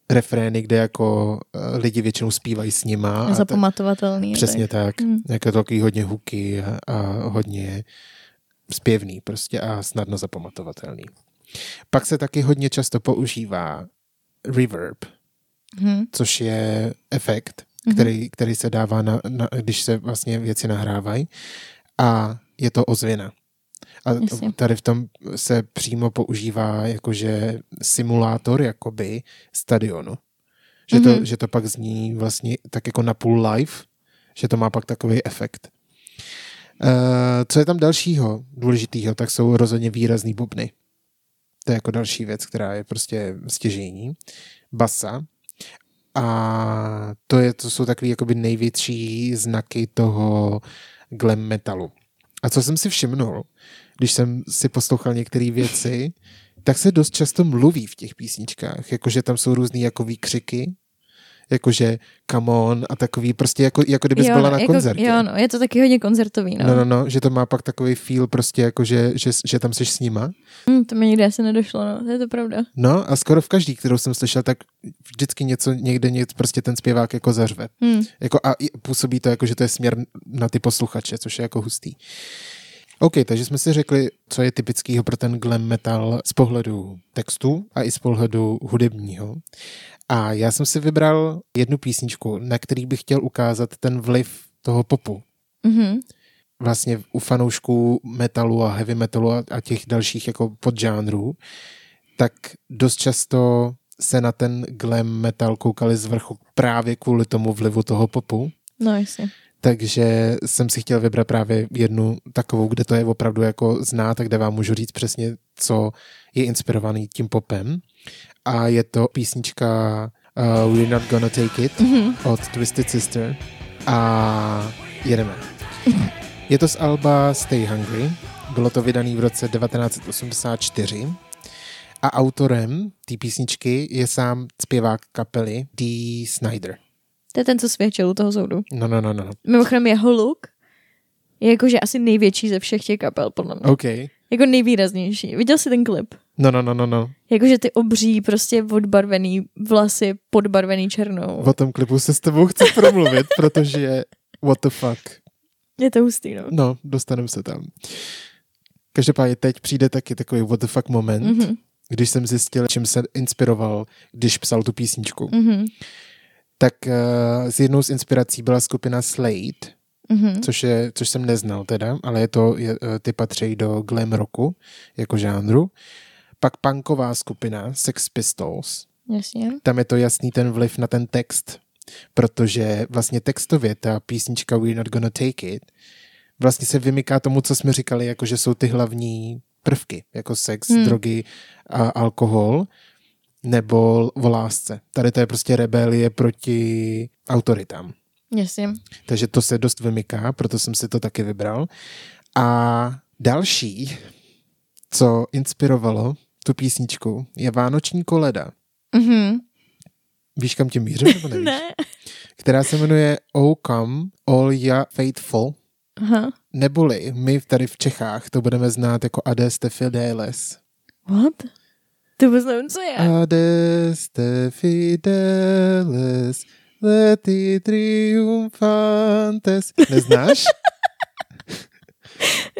refrény, kde jako eh, lidi většinou zpívají s nima. a tak- Zapamatovatelný. a Přesně tak. tak. Hmm. Jako takový hodně huky a, a hodně zpěvný prostě a snadno zapamatovatelný. Pak se taky hodně často používá reverb, Hm. což je efekt, který, který se dává, na, na, když se vlastně věci nahrávají a je to ozvěna. A tady v tom se přímo používá jakože simulátor jakoby stadionu. Že, to, Mhm. že to pak zní vlastně tak jako na půl live, že to má pak takový efekt. Uh, co je tam dalšího důležitýho, tak jsou rozhodně výrazný bubny. To je jako další věc, která je prostě stěžení. Basa. A to, je, to jsou takový jakoby největší znaky toho glam metalu. A co jsem si všimnul, když jsem si poslouchal některé věci, tak se dost často mluví v těch písničkách, jakože tam jsou různý jako výkřiky, jakože come on a takový, prostě jako, jako kdybys jo, byla no, na jako, koncertě. Jo, no, je to taky hodně koncertový, no. No, no, no, že to má pak takový feel prostě jako, že, že, že tam jsi s nima. Hm, to mi nikdy asi nedošlo, no, to je to pravda. No a skoro v každý, kterou jsem slyšel, tak vždycky něco, někde něco, prostě ten zpěvák jako zařve. Hm. Jako a působí to jako, že to je směr na ty posluchače, což je jako hustý. OK, takže jsme si řekli, co je typického pro ten glam metal z pohledu textu a i z pohledu hudebního. A já jsem si vybral jednu písničku, na který bych chtěl ukázat ten vliv toho popu. Mhm. Vlastně u fanoušků metalu a heavy metalu a, a těch dalších jako podžánrů, tak dost často se na ten glam metal koukali z vrchu právě kvůli tomu vlivu toho popu. No, jasně. Takže jsem si chtěl vybrat právě jednu takovou, kde to je opravdu jako znát a kde vám můžu říct přesně, co je inspirovaný tím popem. A je to písnička uh, We're Not Gonna Take It od Twisted Sister. A jedeme. Je to z alba Stay Hungry. Bylo to vydané v roce 1984. A autorem té písničky je sám zpěvák kapely Dee Snyder. To je ten, co svědčil u toho soudu. No, no, no, no. no. Mimochodem jeho look je jakože asi největší ze všech těch kapel, podle mě. OK. Jako nejvýraznější. Viděl jsi ten klip? No, no, no, no, no. Jakože ty obří, prostě odbarvený vlasy, podbarvený černou. O tom klipu se s tebou chci promluvit, protože what the fuck. Je to hustý, no. No, dostaneme se tam. Každopádně teď přijde taky takový what the fuck moment, mm-hmm. Mhm, když jsem zjistil, čím se inspiroval, když psal tu písničku. mhm, Tak uh, z jednou z inspirací byla skupina Slade, mhm. což, je, což jsem neznal teda, ale je to, je, eh, ty patří do glam rocku jako žánru. Pak punková skupina Sex Pistols, Jasně. tam je to jasný ten vliv na ten text, protože vlastně textově ta písnička We're Not Gonna Take It vlastně se vymyká tomu, co jsme říkali, jako že jsou ty hlavní prvky, jako sex, hmm. drogy a alkohol, nebo o lásce. Tady to je prostě rebelie proti autoritám. Jasně. Takže to se dost vymyká, proto jsem si to taky vybral. A další, co inspirovalo tu písničku, je Vánoční koleda. Mhm. Víš, kam tím mířím, nebo nevíš? Ne. Která se jmenuje O Come All Ya Faithful, Aha. neboli my tady v Čechách to budeme znát jako Adeste Fideles. What? Ty vůbec nevím, co je. Adeste Fideles, leti triumfantes. Neznáš?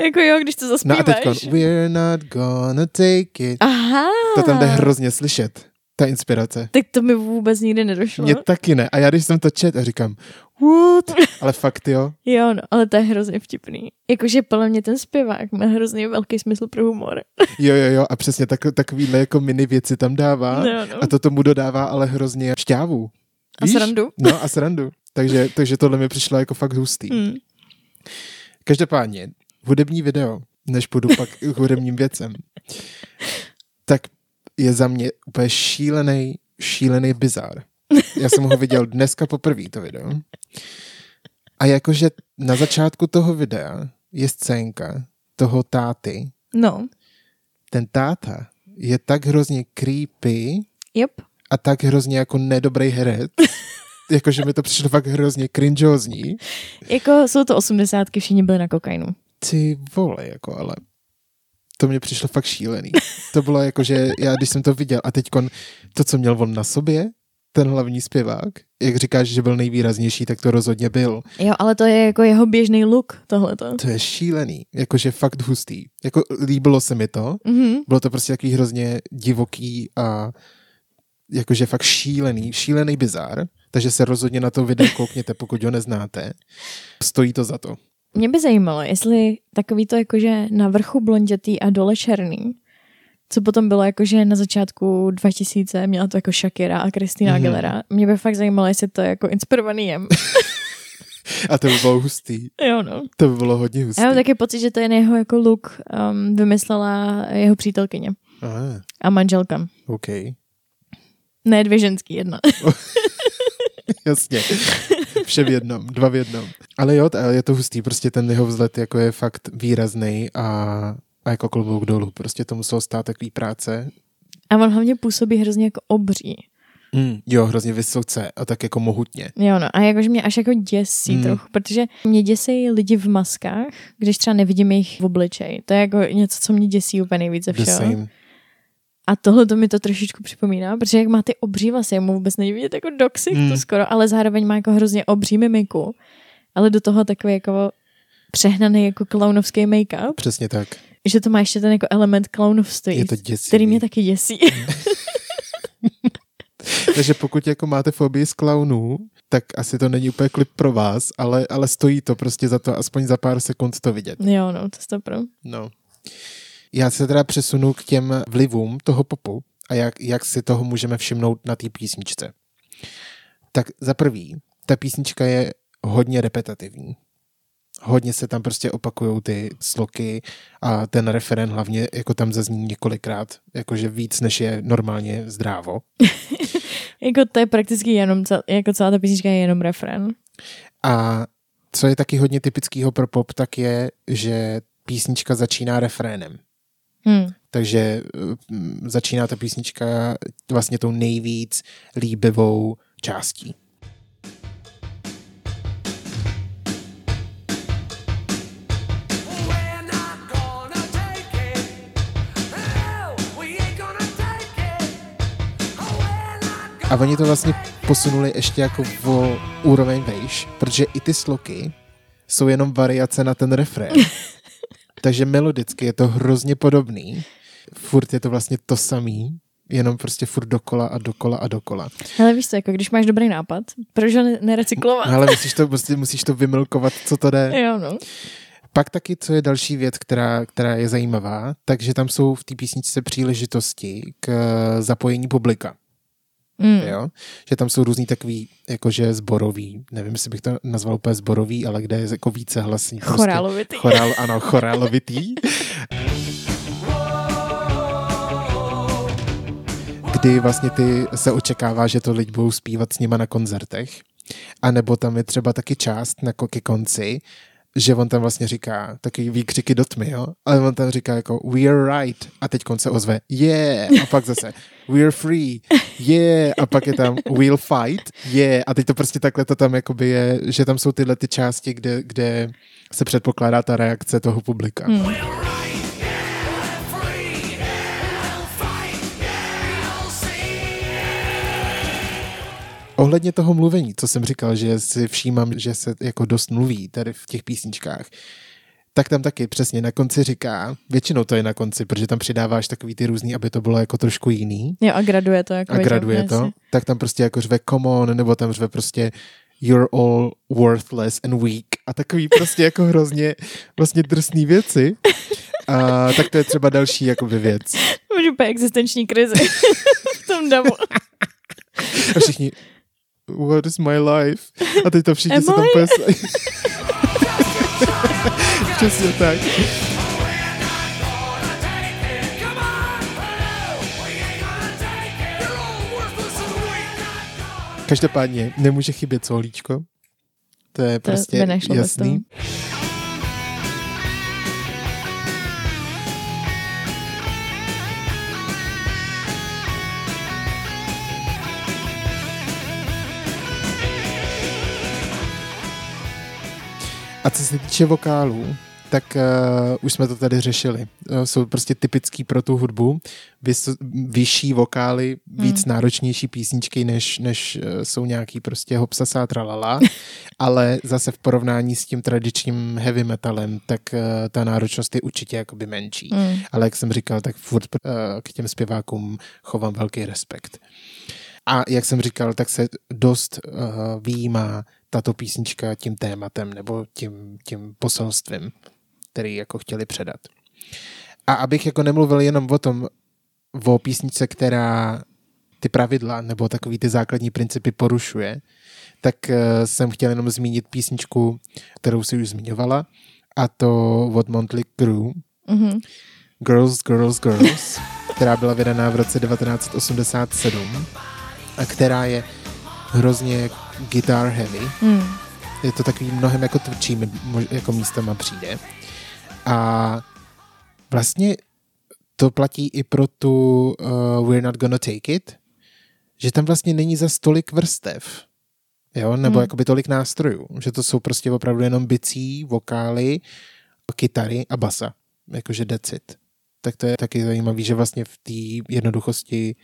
Jako jo, když to No zaspíváš. a teď We're not gonna take it. Aha. To tam jde hrozně slyšet, ta inspirace. Tak to mi vůbec nikdy nedošlo. Mně taky ne. A já když jsem to čet a říkám, what? Ale fakt jo. Jo, no, ale to je hrozně vtipný. Jakože podle mě ten zpěvák má hrozně velký smysl pro humor. Jo, jo, jo. A přesně tak, takovýhle jako mini věci tam dává. No, no. A to tomu dodává ale hrozně šťávu. A srandu. No a srandu. Takže, takže tohle mi přišlo jako fakt hustý. Hmm. Každopádně, hudební video, než půjdu pak k hudebním věcem, tak je za mě úplně šílený, šílený bizar. Já jsem ho viděl dneska poprvé, to video. A jakože na začátku toho videa je scénka toho táty. No, Ten táta je tak hrozně creepy yep. A tak hrozně jako nedobrý herec, jakože mi to přišlo fakt hrozně cringeózní. Jako jsou to osmdesátky, všichni byli na kokainu. Ty vole, jako ale to mě přišlo fakt šílený. To bylo jako, že já když jsem to viděl a teď to, co měl on na sobě, ten hlavní zpěvák, jak říkáš, že byl nejvýraznější, tak to rozhodně byl. Jo, ale to je jako jeho běžný look, tohleto. To je šílený, jakože fakt hustý. Jako líbilo se mi to, Mhm. bylo to prostě takový hrozně divoký a jakože fakt šílený, šílený bizár, takže se rozhodně na to video koukněte, pokud ho neznáte. Stojí to za to. Mě by zajímalo, jestli takový to jakože na vrchu blondětý a dole černý, co potom bylo jakože na začátku 2000 měla to jako Shakira a Christina Mhm. Aguilera. Mě by fakt zajímalo, jestli to je jako inspirovaný jem. A to by bylo hustý. jo, no. To by bylo hodně hustý. Já mám taky pocit, že to je jeho jako look um, vymyslela jeho přítelkyně. Aha, a manželka. OK. Ne dvě ženský, jedna. Jasně. Vše v jednom, dva v jednom. Ale jo, je to hustý, prostě ten jeho vzhled jako je fakt výrazný a, a jako klobouk dolů. Prostě to muselo stát takový práce. A on hlavně působí hrozně jako obří. Mm, jo, hrozně vysoce a tak jako mohutně. Jo, no. A jakože mě až jako děsí mm. trochu, protože mě děsí lidi v maskách, když třeba nevidím jejich v obličej. To je jako něco, co mě děsí úplně nejvíc ze The všeho. same. A tohle to mi to trošičku připomíná, protože jak má ty obří vlasy, mu vůbec není vidět jako do ksichtu Hmm. mm. skoro, ale zároveň má jako hrozně obří mimiku. Ale do toho takový jako přehnaný jako klaunovský make-up, Přesně tak. že to má ještě ten jako element klaunovství, Je to děsivý. který mě taky děsí. Takže pokud jako máte fobii z klaunů, tak asi to není úplně klip pro vás, ale, ale stojí to prostě za to aspoň za pár sekund to vidět. jo, no, to je to pro. No. Já se teda přesunu k těm vlivům toho popu a jak, jak si toho můžeme všimnout na té písničce. Tak za prvý, ta písnička je hodně repetitivní. Hodně se tam prostě opakují ty sloky a ten referen hlavně jako tam zazní několikrát, jakože víc, než je normálně zdrávo. Jako to je prakticky jenom, cel, jako celá ta písnička je jenom refren. A co je taky hodně typického pro pop, tak je, že písnička začíná refrénem. Hm. Takže mm, začíná ta písnička vlastně tou nejvíc líbivou částí. A oni to vlastně posunuli ještě jako o úroveň vejš, protože i ty sloky jsou jenom variace na ten refrén. Takže melodicky je to hrozně podobný. Furt je to vlastně to samý, jenom prostě furt dokola a dokola a dokola. Ale víš co, jako když máš dobrý nápad, proč ho ne- nerecyklovat? Ale musíš to, prostě musíš to vymilkovat, co to jde. Jo, no. Pak taky, co je další věc, která, která je zajímavá, takže tam jsou v té písničce příležitosti k eh, zapojení publika. Mm. Jo? Že tam jsou různý takový, jakože zborový, nevím, jestli bych to nazval úplně zborový, ale kde je jako více hlasní. Chorálovitý. Chorál, ano, chorálovitý. Kdy vlastně ty se očekává, že to lidi budou zpívat s nima na koncertech. A nebo tam je třeba taky část na ke konci, že on tam vlastně říká takový výkřiky do tmy, jo? Ale on tam říká jako we are right a teď se ozve yeah a pak zase we are free, yeah a pak je tam we'll fight, yeah a teď to prostě takhle to tam jakoby je, že tam jsou tyhle ty části, kde, kde se předpokládá ta reakce toho publika. Hmm. Ohledně toho mluvení, co jsem říkal, že si všímám, že se jako dost mluví tady v těch písničkách, tak tam taky přesně na konci říká, většinou to je na konci, protože tam přidáváš takový ty různý, aby to bylo jako trošku jiný Jo, a graduje to. Jako a graduje to, jasně. tak tam prostě jako řve come on, nebo tam řve prostě you're all worthless and weak a takový prostě jako hrozně vlastně drsný věci. A tak to je třeba další jakoby věc. Máš úplně existenční krizi v tom davu. A všichni what is my life? A teď to všichni se tam úplně... Přesně tak. Každopádně nemůže chybět solíčko. To je To prostě bez jasný. A co se týče vokálů, tak uh, už jsme to tady řešili. Uh, jsou prostě typický pro tu hudbu. Vys, vyšší vokály, víc Hmm. náročnější písničky, než, než uh, jsou nějaký prostě hopsasá tralala. Ale zase v porovnání s tím tradičním heavy metalem, tak uh, ta náročnost je určitě jakoby menší. Mm. Ale jak jsem říkal, tak furt uh, k těm zpěvákům chovám velký respekt. A jak jsem říkal, tak se dost uh, výjímá tato písnička tím tématem nebo tím, tím poselstvím, který jako chtěli předat. A abych jako nemluvil jenom o tom, o písničce, která ty pravidla nebo takový ty základní principy porušuje, tak uh, jsem chtěl jenom zmínit písničku, kterou si už zmiňovala, a to od Motley Crue, Mhm. Girls, Girls, Girls. která byla vydaná v roce 1987 a která je hrozně guitar heavy. Hmm. Je to takový mnohem jako tvrdší, jako místama přijde. A vlastně to platí i pro tu uh, We're Not Gonna Take It, že tam vlastně není za stolik vrstev. Jo, nebo Hmm. hmm. jakoby tolik nástrojů. Že to jsou prostě opravdu jenom bicí, vokály, kytary a basa. Jakože that's it. Tak to je taky zajímavý, že vlastně v té jednoduchosti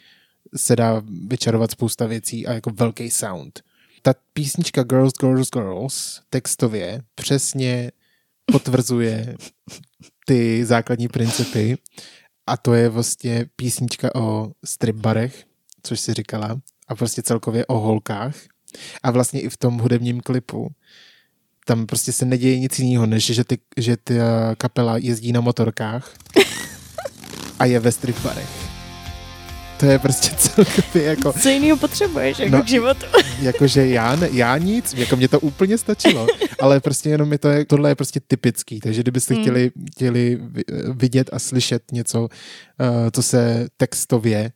se dá vyčarovat spousta věcí a jako velký sound. Ta písnička Girls, Girls, Girls textově přesně potvrzuje ty základní principy a to je vlastně písnička o strip barech, což si říkala, a prostě celkově o holkách. A vlastně i v tom hudebním klipu tam prostě se neděje nic jiného, než že, ty, že ta kapela jezdí na motorkách a je ve strip barech. To je prostě celkově jako, Co jiného potřebuješ jako No. k životu? jakože já, ne, já nic, jako mě to úplně stačilo, ale prostě jenom mi to je, tohle je prostě typický, takže kdybyste Hmm. chtěli, chtěli vi- vidět a slyšet něco, uh, co se textově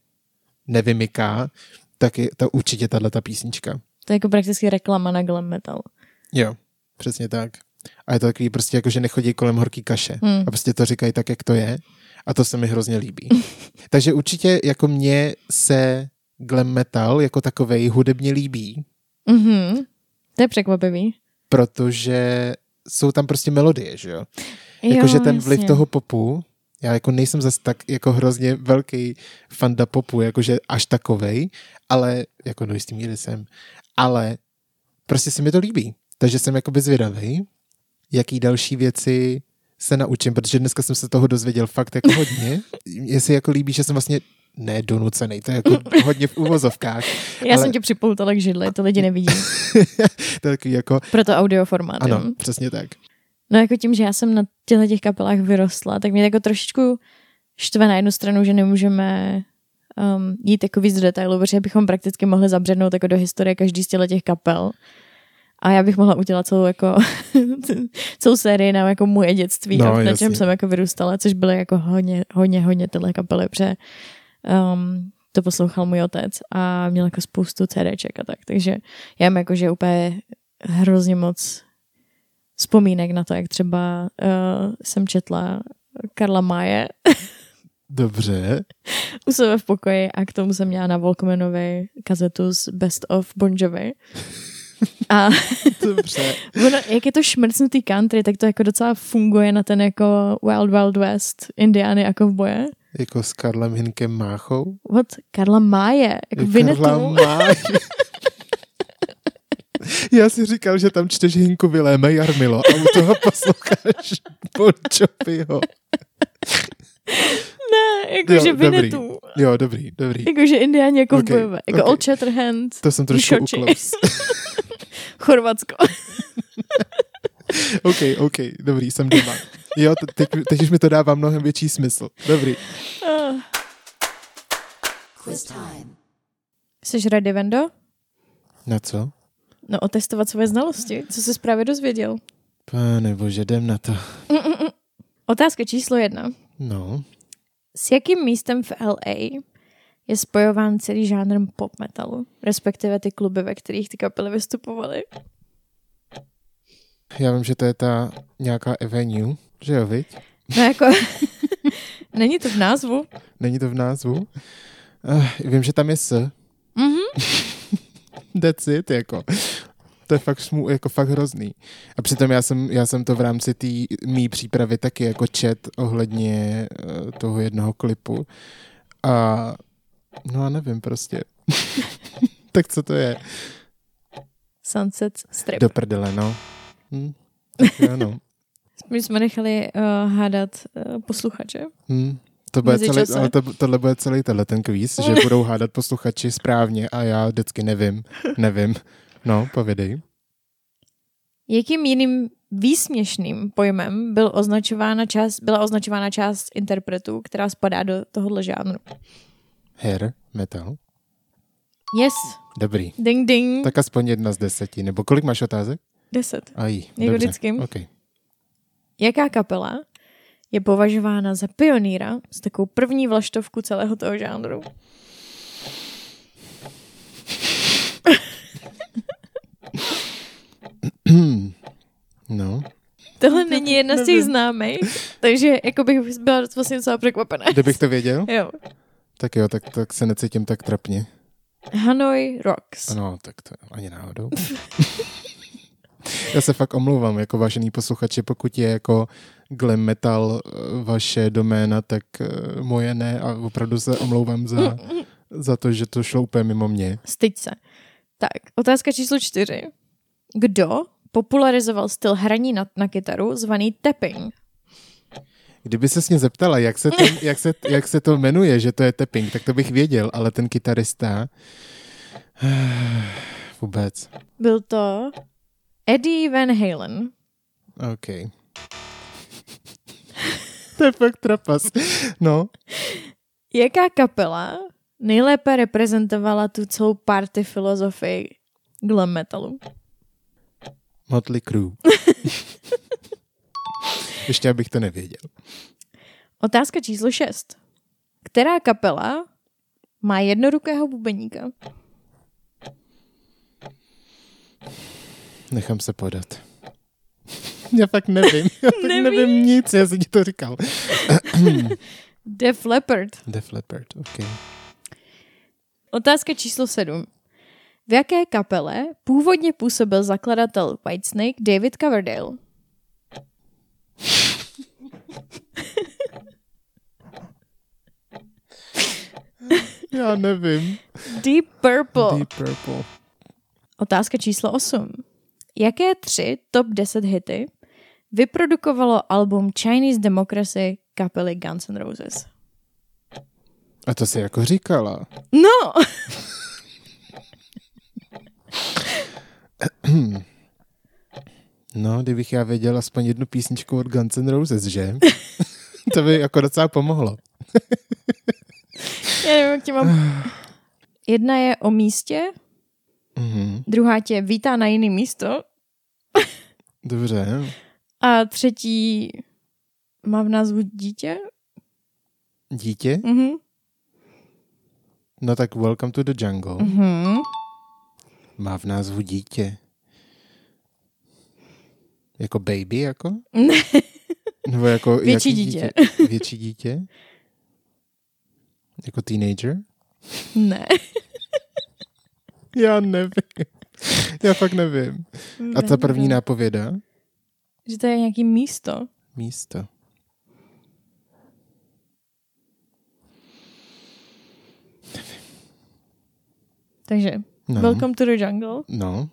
nevymyká, tak je to určitě tahle ta písnička. To je jako prakticky reklama na glam metal. Jo, přesně tak. A je to takový prostě jako, že nechodí kolem horký kaše. Hmm. A prostě to říkají tak, jak to je. A to se mi hrozně líbí. Takže určitě jako mně se glam metal jako takovej hudebně líbí, Mhm. To je překvapivý. protože jsou tam prostě melodie, že jo? Jakože ten vliv jasně. toho popu, já jako nejsem zas tak jako hrozně velký fanda popu, jakože až takovej, ale jako do jistý míry jsem, ale prostě se mi to líbí. Takže jsem jakoby zvědavý, jaký další věci se naučím, protože dneska jsem se toho dozvěděl fakt jako hodně. Jestli jako líbí, že jsem vlastně ne donucený, to je jako hodně v úvozovkách. Já ale- jsem tě připoutala k židli, to lidi nevidí. to je takový jako, Proto audioformát. ano, jo. přesně tak. No jako tím, že já jsem na těchto těch kapelách vyrostla, tak mě jako trošičku štve na jednu stranu, že nemůžeme um, jít jako víc do detailu, protože bychom prakticky mohli zabřednout jako do historie každý z těchto těch kapel. A já bych mohla udělat celou jako celou sérii na jako moje dětství, No, na čem jsem jako vyrůstala, což byly jako hodně, hodně, hodně tyhle kapely, protože um, to poslouchal můj otec a měl jako spoustu CDček a tak, takže já mám jako, že úplně hrozně moc vzpomínek na to, jak třeba uh, jsem četla Karla Maje Dobře. u sebe v pokoji a k tomu jsem měla na Walkmanovi kazetu z Best of Bon Jovi. A Dobře. ono, jak je to šmrcnutý country, tak to jako docela funguje na ten jako Wild Wild West, Indiány a kovboje. Jako s Karlem Hinkem Máchou? What? Karla Máje, jako Karla Vinetu. Máj. Já si říkal, že tam čteš Hinku Viléme Jarmilo a u toho posloucháš Bon Joviho. Ne, jakože Jo, dobrý. Vinetu. Jo, dobrý, dobrý. Jakože Indiáni jako Ok, kovbojové. Jako ok. Old Shatterhand, To jsem trošku Šoči. uklous. Chorvatsko. OK, OK, dobrý, jsem doma. Jo, te- teď, teď už mi to dává mnohem větší smysl. Dobrý. Ah. Jsi ready, Vendo? Na co? No, otestovat svoje znalosti. Co jsi právě dozvěděl? Pane bože, jdem na to. Otázka číslo jedna. No, S jakým místem v LA je spojován celý žánrem pop metalu? Respektive ty kluby, ve kterých ty kapely vystupovaly? já vím, že to je ta nějaká Avenue, že jo, viď? No jako, není to v názvu. Není to v názvu? Uh, vím, že tam je S. Mhm. That's it, jako. To je fakt, smů, jako fakt hrozný. A přitom já jsem, já jsem to v rámci té mý přípravy taky jako čet ohledně uh, toho jednoho klipu. A no a nevím prostě. tak co to je? Sunset Strip. Do prdele, no. Hm. Tak jo, no. My jsme nechali uh, hádat uh, posluchače. Hm. To bude celý, ale to, tohle bude celý tenhle ten kvíz, že budou hádat posluchači správně a já vždycky nevím, nevím. No, povědej. Jakým jiným výsměšným pojmem byl označována část, byla označována část interpretů, která spadá do tohohle žánru? Hair, metal. Yes, Dobrý. ding ding, Tak aspoň jedna z deseti. Nebo kolik máš otázek? deset. Aj, Jako vždycky. Okay. Jaká kapela je považována za pionýra s takovou první vlaštovku celého toho žánru. No, Tohle není jedna z těch známých, takže jako bych byla vlastně docela překvapená. kdybych to věděl, Jo. tak jo, tak, tak se necítím tak trapně. Hanoi Rocks. No, tak to ani náhodou. Já se fakt omlouvám, jako vážený posluchači, pokud je jako glam metal eh, vaše doména, tak eh, moje ne a opravdu se omlouvám za, za to, že to šlo úplně mimo mě. Styď se. Tak, otázka číslo čtyři. Kdo popularizoval styl hraní na, na kytaru zvaný tapping? Kdyby se mě zeptala, jak se, to, jak, se, jak se to jmenuje, že to je tapping, tak to bych věděl, ale ten kytarista vůbec. Byl to Eddie Van Halen. OK. to je fakt trapas. No, Jaká kapela nejlépe reprezentovala tu celou party filozofii glam metalu? Motley Crue. Ještě abych to nevěděl. Otázka číslo 6. Která kapela má jednorukého bubeníka? Nechám se podat. Já fakt nevím. Já fakt Nevíš? nevím nic, já jsem ti to říkal. Def Leppard. Def Leppard, OK. Otázka číslo 7. V jaké kapele původně působil zakladatel Whitesnake David Coverdale? Já nevím. Deep Purple. Deep Purple. Otázka číslo 8. Jaké tři top 10 hity vyprodukovalo album Chinese Democracy kapely Guns N' Roses? A to si jako říkala. No! No, kdybych já věděl aspoň jednu písničku od Guns N' Roses, že? to by jako docela pomohlo. Já nevím, jak tě mám... Jedna je o místě, Mhm. druhá tě vítá na jiný místo Dobře. a třetí má v názvu dítě. Dítě? Mhm. No tak Welcome to the Jungle. Mhm. Má v názvu dítě. Jako baby, jako? Ne. Nebo jako Větší jaký dítě. Větší dítě? Jako teenager? Ne. Já nevím. Já fakt nevím. A ta první nápověda? Že to je nějaký místo. Místo. Takže No. Welcome to the Jungle, No,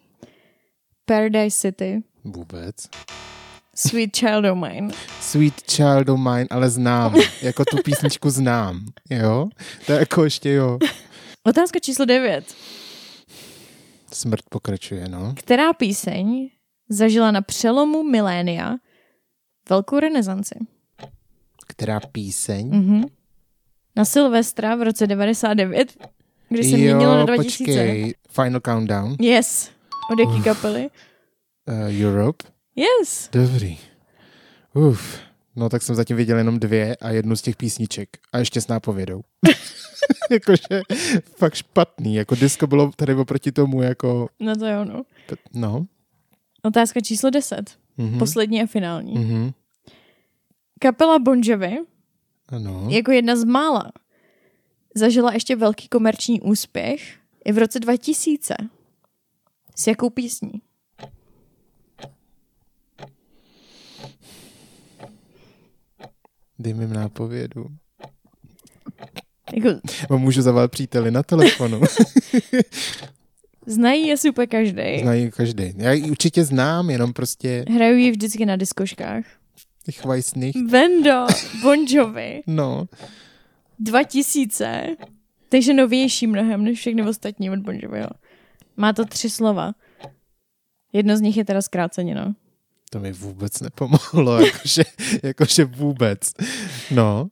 Paradise City, vůbec. Sweet Child of Mine. Sweet Child of Mine, ale znám. Jako tu písničku znám. Jo? To je jako ještě jo. Otázka číslo 9. Smrt pokračuje, no. Která píseň zažila na přelomu milénia velkou renesanci? Která píseň? Mhm. Na Silvestra v roce 99, kdy se měnilo na 2000. počkej. Final Countdown. Yes. Od jaký kapely? Uh, Europe. Yes. Dobrý. Uf. No tak jsem zatím viděl jenom dvě a jednu z těch písniček. A ještě s nápovědou. Jakože fakt špatný. Jako disco bylo tady oproti tomu jako... No to jo, no. No. Otázka číslo 10. Mhm. Poslední a finální. Mhm. Kapela Bon Jovi Ano. jako jedna z mála zažila ještě velký komerční úspěch i v roce 2000. S jakou písní? Dej mi nápovědu. Jako, můžu zavolat příteli na telefonu. znají je super každý. Znají každý. Já ji určitě znám, jenom prostě Hrajou ji vždycky na diskoškách. těch vajsných. Vendo, Bon Jovi, No. 2000. Takže novější mnohem než všechny ostatní od Bon Joviho. Má to tři slova. Jedno z nich je teda zkrácenino. To mi vůbec nepomohlo, jakože, jakože vůbec. No.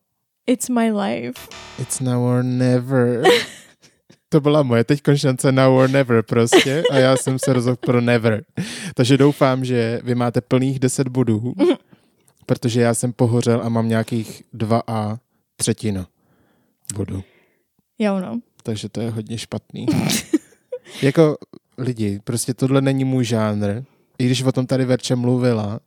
It's my life. It's now or never. To byla moje teď šance now or never prostě a já jsem se rozhodl pro never. Takže doufám, že vy máte plných 10 bodů. protože já jsem pohořel a mám nějakých dva a třetinu bodu. Jo, no. Takže to je hodně špatný. jako lidi, prostě tohle není můj žánr. I když o tom tady Verče mluvila,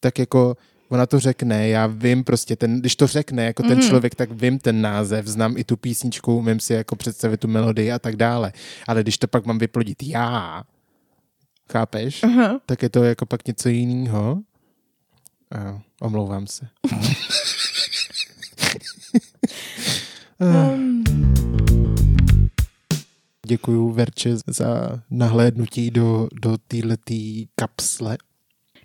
tak jako ona to řekne, já vím prostě, ten, když to řekne jako ten Mhm. člověk, tak vím ten název, znám i tu písničku, umím si jako představit tu melodii a tak dále. Ale když to pak mám vyplodit já, chápeš? Aha. tak je to jako pak něco jiného. A omlouvám se. Um, Děkuju Verče za nahlédnutí do, do této kapsle.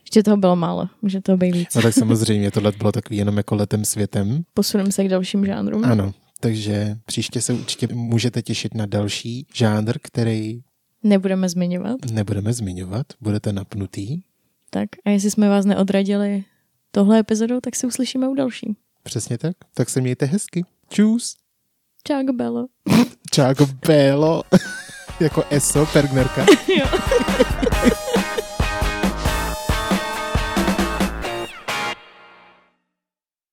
ještě toho bylo málo, může toho být víc. No tak samozřejmě, tohle bylo takový jenom jako letem světem. Posuneme se k dalším žánrům. Ano, takže příště se určitě můžete těšit na další žánr, který Nebudeme zmiňovat. nebudeme zmiňovat. Budete napnutý. Tak a jestli jsme vás neodradili tohle epizodou, tak se uslyšíme u další. Přesně tak. Tak se mějte hezky. Čus. Čau, Belo. Čáko Bélo. jako Eso Pergnerka. jo.